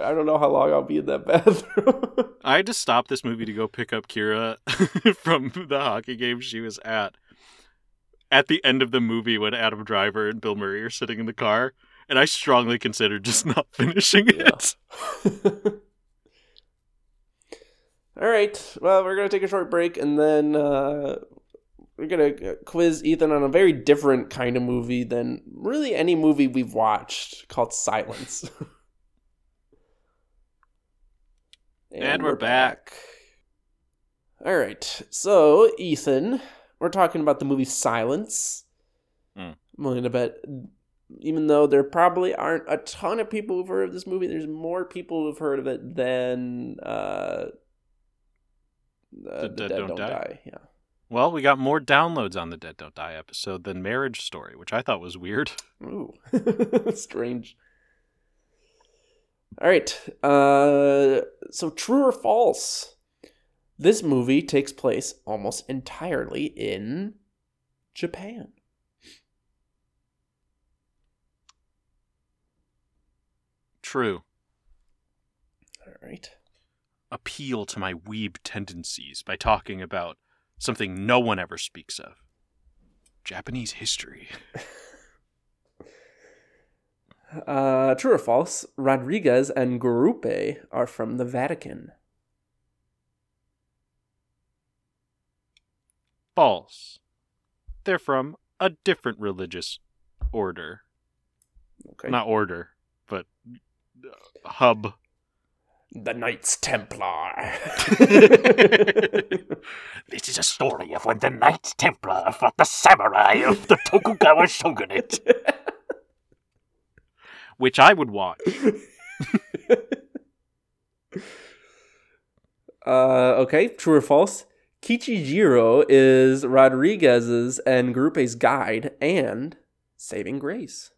I don't know how long I'll be in that (laughs) bathroom. I had to stop this movie to go pick up Kira from the hockey game she was at. At the end of the movie, when Adam Driver and Bill Murray are sitting in the car, and I strongly considered just not finishing Yeah. it. All right. Well, we're gonna take a short break, and then uh, we're gonna quiz Ethan on a very different kind of movie than really any movie we've watched, called Silence. (laughs) And we're back. All right. So, Ethan, we're talking about the movie Silence. Hmm. I'm willing to bet, even though there probably aren't a ton of people who've heard of this movie, there's more people who've heard of it than uh, uh, the, Dead, Don't, Die. Yeah. Well, we got more downloads on the Dead Don't Die episode than Marriage Story, which I thought was weird. (laughs) Ooh, (laughs) strange. All right. Uh, so, true or false? This movie takes place almost entirely in Japan. True. All right. Appeal to my weeb tendencies by talking about something no one ever speaks of Japanese history. (laughs) Uh, true or false? Rodriguez and Garupe are from the Vatican. False. They're from a different religious order. Okay. Not order, but uh, hub. The Knights Templar. (laughs) This is a story of when the Knights Templar fought the samurai of the Tokugawa shogunate. Which I would watch. (laughs) uh, okay, true or false? Kichijiro is Rodriguez's and Garupe's guide and saving grace.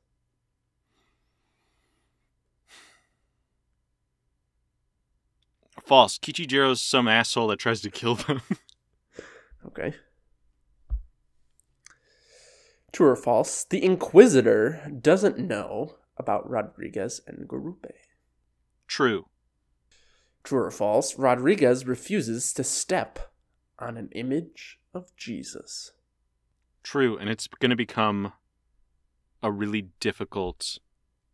False. Kichijiro's some asshole that tries to kill them. (laughs) Okay. True or false? The Inquisitor doesn't know about Rodriguez and Garupe. True. True or false? Rodriguez refuses to step on an image of Jesus. True. And it's going to become a really difficult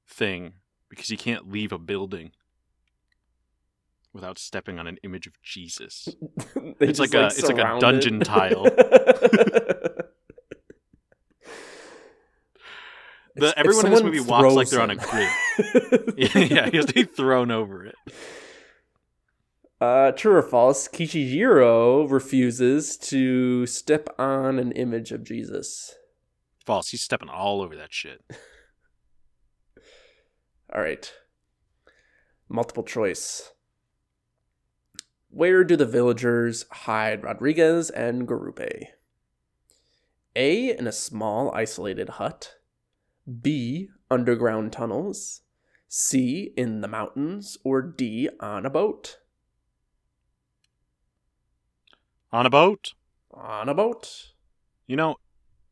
thing because you can't leave a building without stepping on an image of Jesus. (laughs) It's just, like a- it's like a dungeon it. tile. (laughs) The, If- if everyone in this movie walks like they're on a grid. (laughs) yeah, he has to be thrown over it. Uh, true or false? Kichijiro refuses to step on an image of Jesus. False. He's stepping all over that shit. All right. Multiple choice. Where do the villagers hide Rodriguez and Garupe? A. In a small isolated hut. B. Underground tunnels. C. In the mountains. Or D. On a boat. On a boat? On a boat. You know,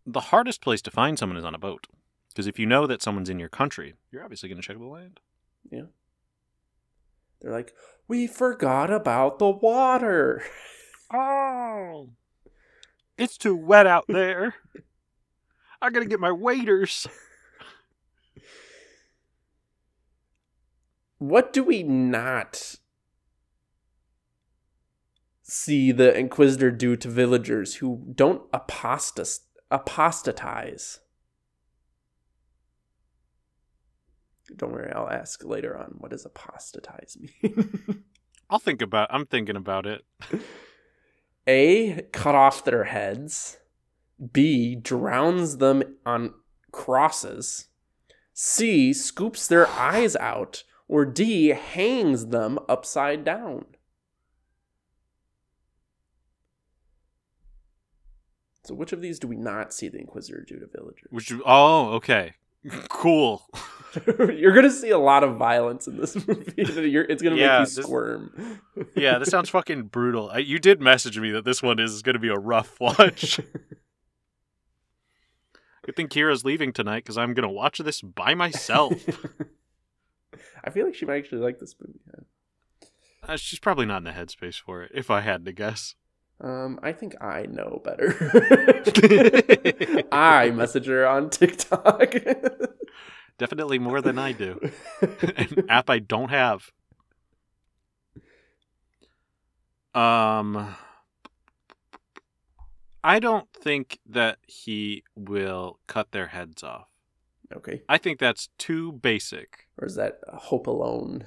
the hardest place to find someone is on a boat. Because if you know that someone's in your country, you're obviously going to check the land. They're like, we forgot about the water. Oh. It's too wet out there. I got to get my waders. what do we not see the inquisitor do to villagers who don't apostas- apostatize don't worry i'll ask later on what does apostatize mean? (laughs) I'll think about I'm thinking about it. a cut off their heads. B drowns them on crosses. C scoops their eyes out. Or d hangs them upside down. So which of these do we not see the inquisitor do to villagers? Which oh, okay. Cool. (laughs) you're gonna see a lot of violence in this (laughs) movie it's gonna Yeah, make you this- squirm (laughs) Yeah, this sounds fucking brutal. I, you did message me that this one is going to be a rough watch. Good thing Kira's leaving tonight because I'm going to watch this by myself. I feel like she might actually like this movie. Uh, she's probably not in the headspace for it, if I had to guess. Um, I think I know better. (laughs) I message her on TikTok. Definitely more than I do. (laughs) An app I don't have. Um, I don't think that he will cut their heads off. okay, I think that's too basic. or is that Hope Alone?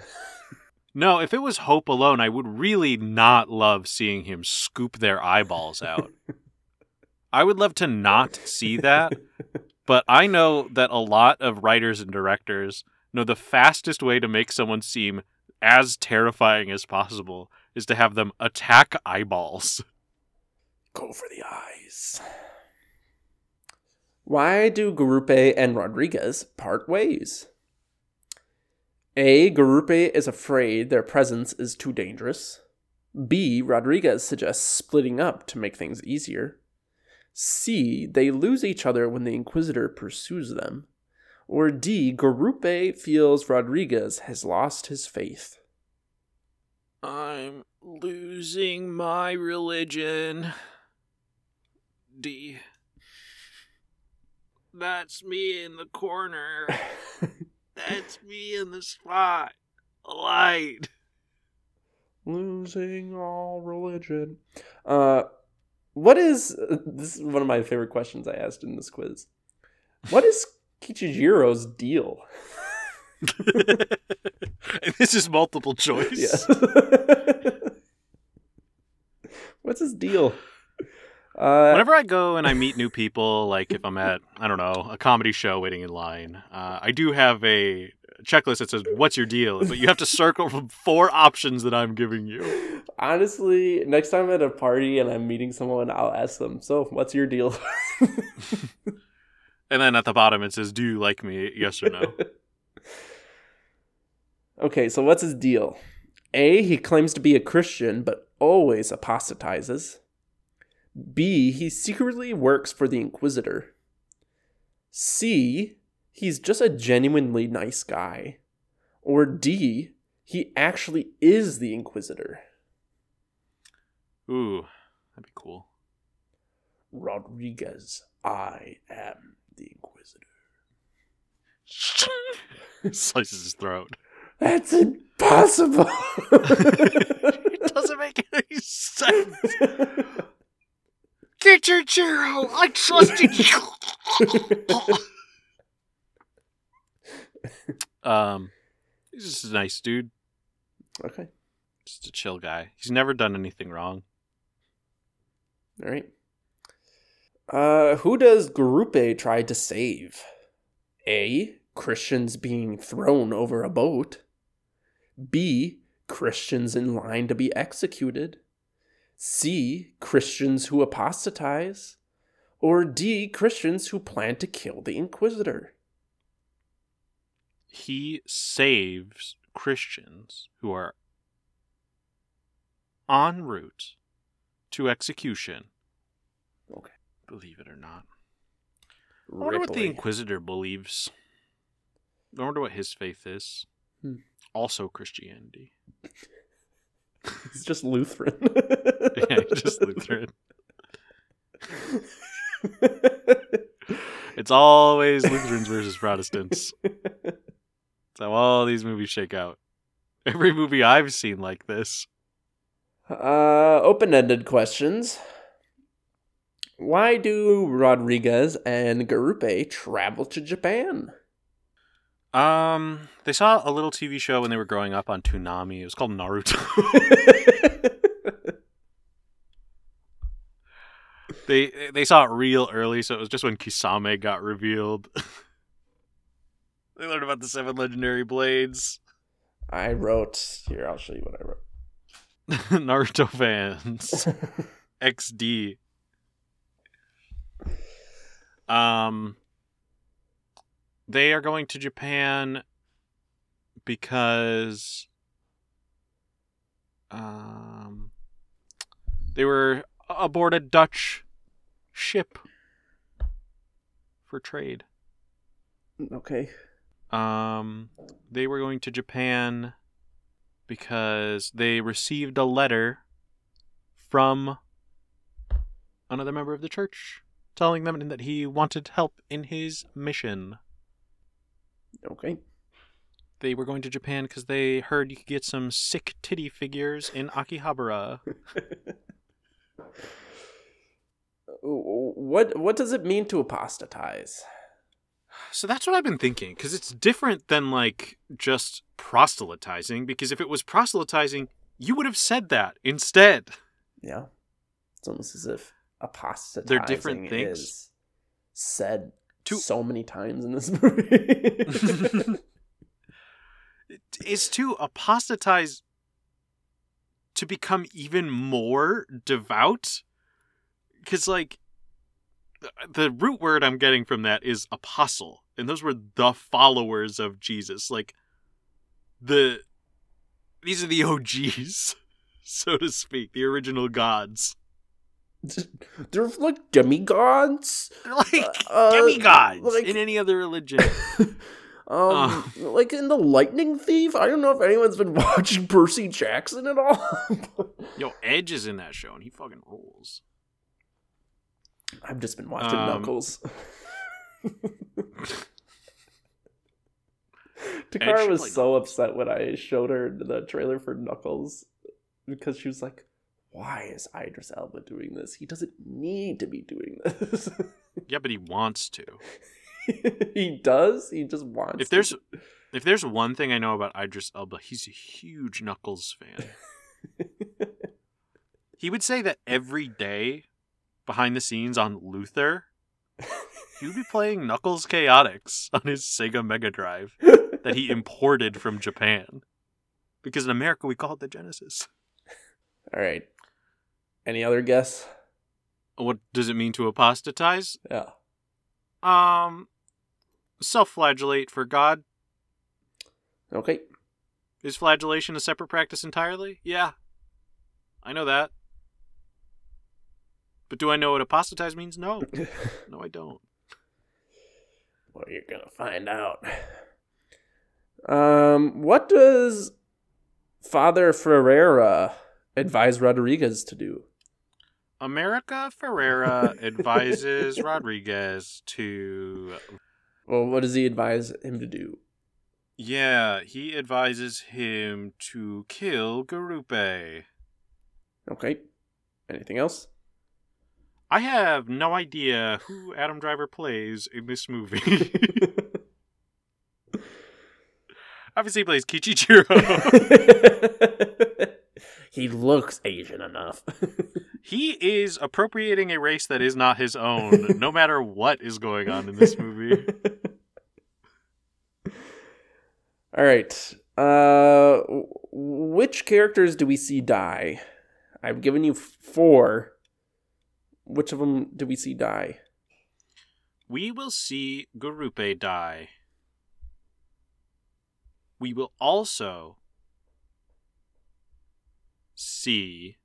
No, if it was Hope alone, I would really not love seeing him scoop their eyeballs out. (laughs) I would love to not see that, but I know that a lot of writers and directors know the fastest way to make someone seem as terrifying as possible is to have them attack eyeballs. (laughs) Go for the eyes. Why do Garupe and Rodriguez part ways? A. Garupe is afraid their presence is too dangerous. B. Rodriguez suggests splitting up to make things easier. C. They lose each other when the Inquisitor pursues them. Or D. Garupe feels Rodriguez has lost his faith. I'm losing my religion. D. (laughs) That's me in the corner. (laughs) That's me in the spot. Light. Losing all religion. Uh, what is this? Is one of my favorite questions I asked in this quiz. What is Kichijiro's deal? (laughs) this is multiple choice. Yes. (laughs) What's his deal? Uh, Whenever I go and I meet new people, like if I'm at, I don't know, a comedy show waiting in line, uh, I do have a checklist that says, What's your deal? But you have to circle from (laughs) four options that I'm giving you. honestly, next time I'm at a party and I'm meeting someone, I'll ask them. So, what's your deal? (laughs) And then at the bottom it says, Do you like me? Yes or no? (laughs) okay, so what's his deal? A, he claims to be a Christian, but always apostatizes. B, he secretly works for the Inquisitor. C, he's just a genuinely nice guy. Or D, he actually is the Inquisitor. Ooh, that'd be cool. Rodriguez, I am the Inquisitor. (laughs) Slices his throat. That's impossible. (laughs) It doesn't make any (laughs) sense. Get your chair out. I trusted you. um, he's just a nice dude. okay, Just a chill guy. He's never done anything wrong. all right. Uh, who does Garupe try to save? A. Christians being thrown over a boat. B. Christians in line to be executed. C. Christians who apostatize. Or D. Christians who plan to kill the Inquisitor. He saves Christians who are en route to execution. Okay. Believe it or not. I wonder what the Inquisitor believes. I wonder what his faith is. Hmm. Also Christianity. (laughs) (laughs) He's just Lutheran. (laughs) yeah, just Lutheran. (laughs) It's always Lutherans versus Protestants. That's how all these movies shake out. Every movie I've seen like this. Uh, open-ended questions. Why do Rodriguez and Garupe travel to Japan? Um, they saw a little TV show when they were growing up on Toonami. It was called Naruto. (laughs) they they saw it real early, so it was just when Kisame got revealed. (laughs) they learned about the seven legendary blades. I wrote here. I'll show you what I wrote. (laughs) Naruto fans. XD. Um, they are going to Japan because um, they were aboard a Dutch ship for trade. Okay. Um, they were going to Japan because they received a letter from another member of the church telling them that he wanted help in his mission. Okay. They were going to Japan because they heard you could get some sick titty figures in Akihabara. (laughs) what what does it mean to apostatize? So that's what I've been thinking because it's different than like just proselytizing. Because if it was proselytizing, you would have said that instead. Yeah. It's almost as if apostatizing they're different things. is said To- so many times in this (laughs) movie. (laughs) is to apostatize to become even more devout. Because like the- the root word i'm getting from that is apostle and those were the followers of jesus. Like the these are the og's (laughs) so to speak the original gods (laughs) They're like demigods. they're like Uh, demigods like- in any other religion (laughs) um, like in the Lightning Thief. I don't know if anyone's been (laughs) watching Percy Jackson at all. yo edge is in that show and he fucking rules I've just been watching Um, Knuckles. Takara was so upset when I showed her the trailer for Knuckles because she was like, "Why is Idris Elba doing this? He doesn't need to be doing this." (laughs) yeah but he wants to (laughs) he does. He just wants. if there's to. if there's one thing I know about Idris Elba, he's a huge Knuckles fan. (laughs) he would say that every day behind the scenes on Luther, he would be playing Knuckles Chaotix on his Sega Mega Drive that he imported from Japan. Because in America we call it the Genesis. All right. Any other guess? What does it mean to apostatize? Yeah. Um self-flagellate for God. Okay. Is flagellation a separate practice entirely? Yeah. I know that. But do I know what apostatize means? No. (laughs) No, I don't. Well, you're gonna find out. Um, what does Father Ferreira advise Rodriguez to do? America Ferrera advises Rodriguez to. Well, what does he advise him to do? Yeah, he advises him to kill Garupe. Okay. Anything else? I have no idea who Adam Driver plays in this movie. (laughs) Obviously, he plays Kichijiro. (laughs) he looks Asian enough. (laughs) he is appropriating a race that is not his own, no matter what is going on in this movie. (laughs) All right. Uh, which characters do we see die? I've given you four. Which of them do we see die? We will see Garupe die. We will also see.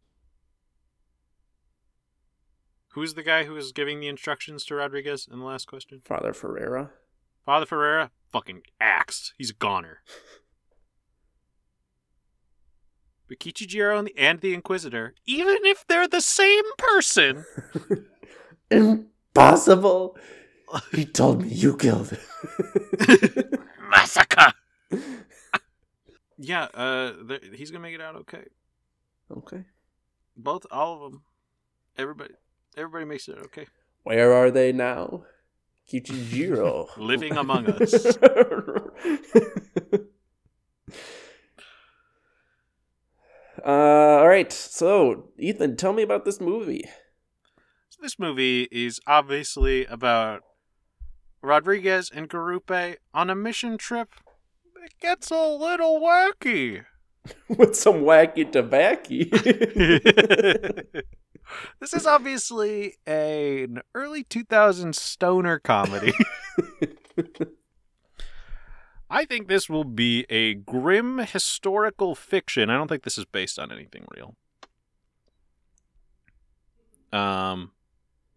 Who's the guy who was giving the instructions to Rodriguez in the last question? Father Ferreira. Father Ferreira? Fucking axed. He's a goner. (laughs) But Kichijiro and the, and the Inquisitor, even if they're the same person, (laughs) Impossible. He told me you killed him. (laughs) Massacre! yeah, uh, he's gonna make it out okay. Okay. Both, all of them, everybody, everybody makes it okay. Where are they now? Kichijiro. (laughs) Living among (laughs) us. uh, all right. So, Ethan, tell me about this movie. So this movie is obviously about Rodriguez and Garupe on a mission trip. It gets a little wacky. With some wacky tobacco. this is obviously a, an early 2000s stoner comedy. I think this will be a grim historical fiction. I don't think this is based on anything real. Um,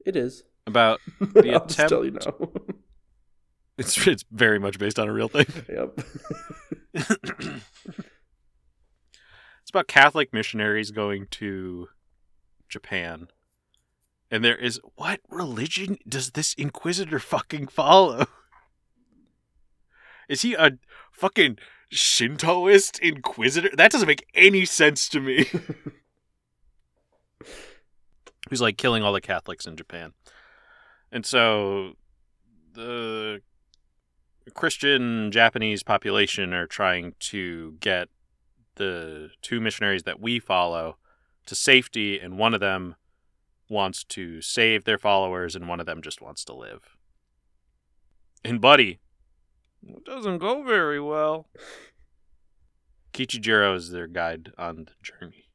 it is. about The I'll just tell you attempt- now. it's it's very much based on a real thing. yep. It's about Catholic missionaries going to Japan. And there is what religion does this inquisitor fucking follow? Is he a fucking Shintoist inquisitor? That doesn't make any sense to me. (laughs) Who's like killing all the Catholics in Japan. And so the Christian Japanese population are trying to get the two missionaries that we follow to safety, and one of them wants to save their followers, and one of them just wants to live. And Buddy, it doesn't go very well. (laughs) Kichijiro is their guide on the journey.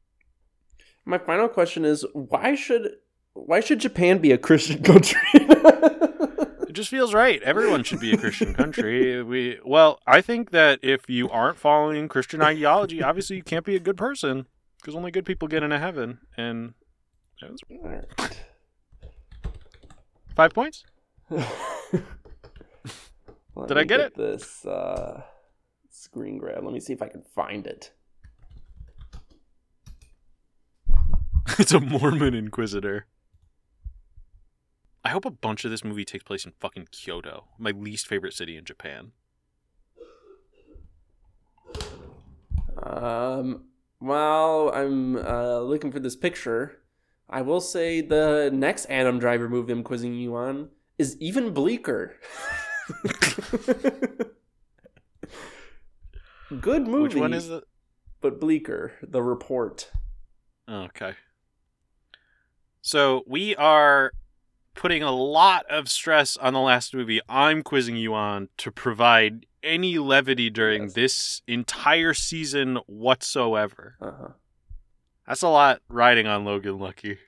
My final question is why should why should Japan be a Christian country? (laughs) It just feels right. Everyone should be a Christian country. We well, I think that if you aren't following Christian ideology, obviously you can't be a good person because only good people get into heaven. And that was five points. (laughs) Did I me get it? This uh, screen grab. Let me see if I can find it. (laughs) it's a Mormon inquisitor. I hope a bunch of this movie takes place in fucking Kyoto, my least favorite city in Japan. Um, while I'm uh, looking for this picture, I will say the next Adam Driver movie I'm quizzing you on is even bleaker. (laughs) Good movie, Which one is it? but bleaker. The Report. Okay. So we are putting a lot of stress on the last movie I'm quizzing you on to provide any levity during Yes. this entire season whatsoever. Uh huh. That's a lot riding on Logan Lucky.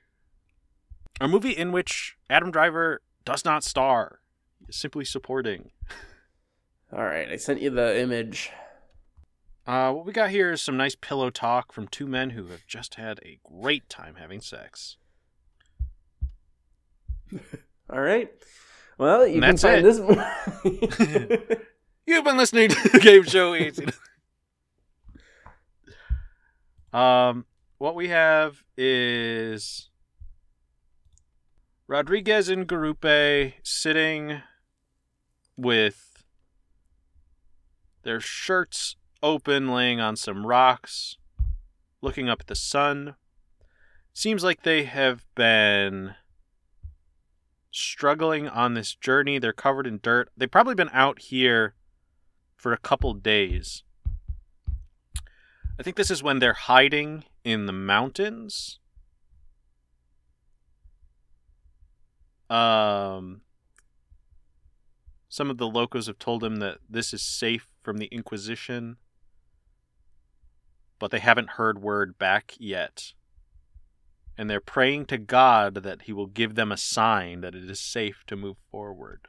A movie in which Adam Driver does not star, simply supporting. All right, I sent you the image. Uh, what we got here is some nice pillow talk from two men who have just had a great time having sex. (laughs) All right. Well, you can find it. this. (laughs) (laughs) You've been listening to the game show 18. um, what we have is Rodriguez and Garupe sitting with their shirts open, laying on some rocks, looking up at the sun. Seems like they have been struggling on this journey. They're covered in dirt. They've probably been out here for a couple days. I think this is when they're hiding in the mountains. Um, some of the locals have told him that this is safe from the Inquisition, but they haven't heard word back yet. And they're praying to God that He will give them a sign that it is safe to move forward.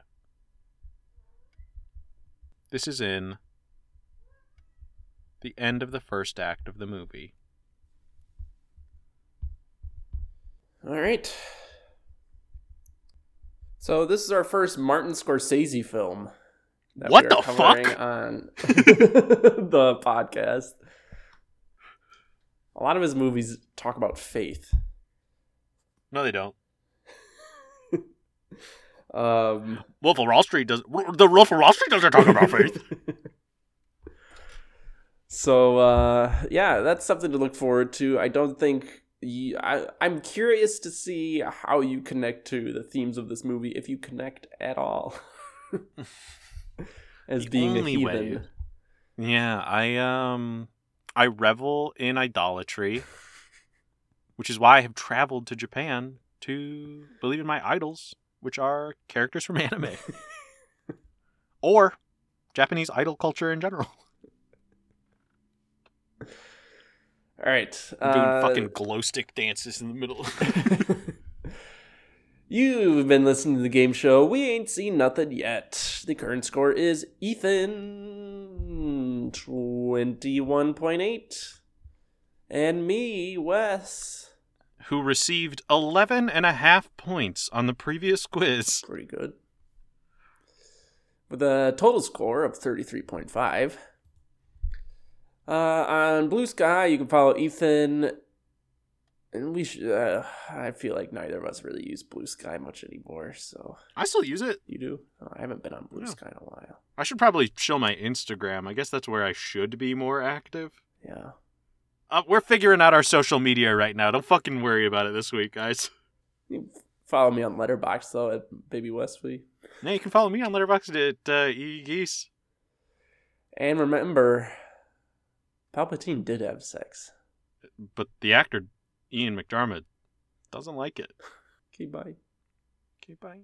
This is in the end of the first act of the movie. All right. So this is our first Martin Scorsese film. that What the covering fuck? On (laughs) the podcast. A lot of his movies talk about faith. No, they don't. (laughs) Um, Wolf of Wall Street does. The Wolf of Wall Street doesn't talk about faith. (laughs) so uh, yeah, that's something to look forward to. I don't think you, I, I'm curious to see how you connect to the themes of this movie, if you connect at all, (laughs) as The being a only way- heathen. Yeah, I um, I revel in idolatry, which is why I have traveled to Japan to believe in my idols, which are characters from (laughs) anime or Japanese idol culture in general. All right, I'm doing uh, fucking glow stick dances in the middle. (laughs) You've been listening to the game show. We ain't seen nothing yet. The current score is Ethan, 21.8. And me, Wes. Who received 11 and a half points on the previous quiz. Pretty good. With a total score of 33.5. Uh, on Bluesky, you can follow Ethan. And we should. Uh, I feel like neither of us really use Bluesky much anymore. So I still use it. you do. Oh, I haven't been on Blue Yeah. Sky in a while. I should probably show my Instagram. I guess that's where I should be more active. Yeah. Uh, we're figuring out our social media right now. Don't fucking worry about it this week, guys. You follow me on Letterboxd though at Baby Wesley. Now you can follow me on Letterboxd at uh, E Geese. And remember, Palpatine did have sex. But the actor Ian McDiarmid doesn't like it. Okay, bye. Okay, bye.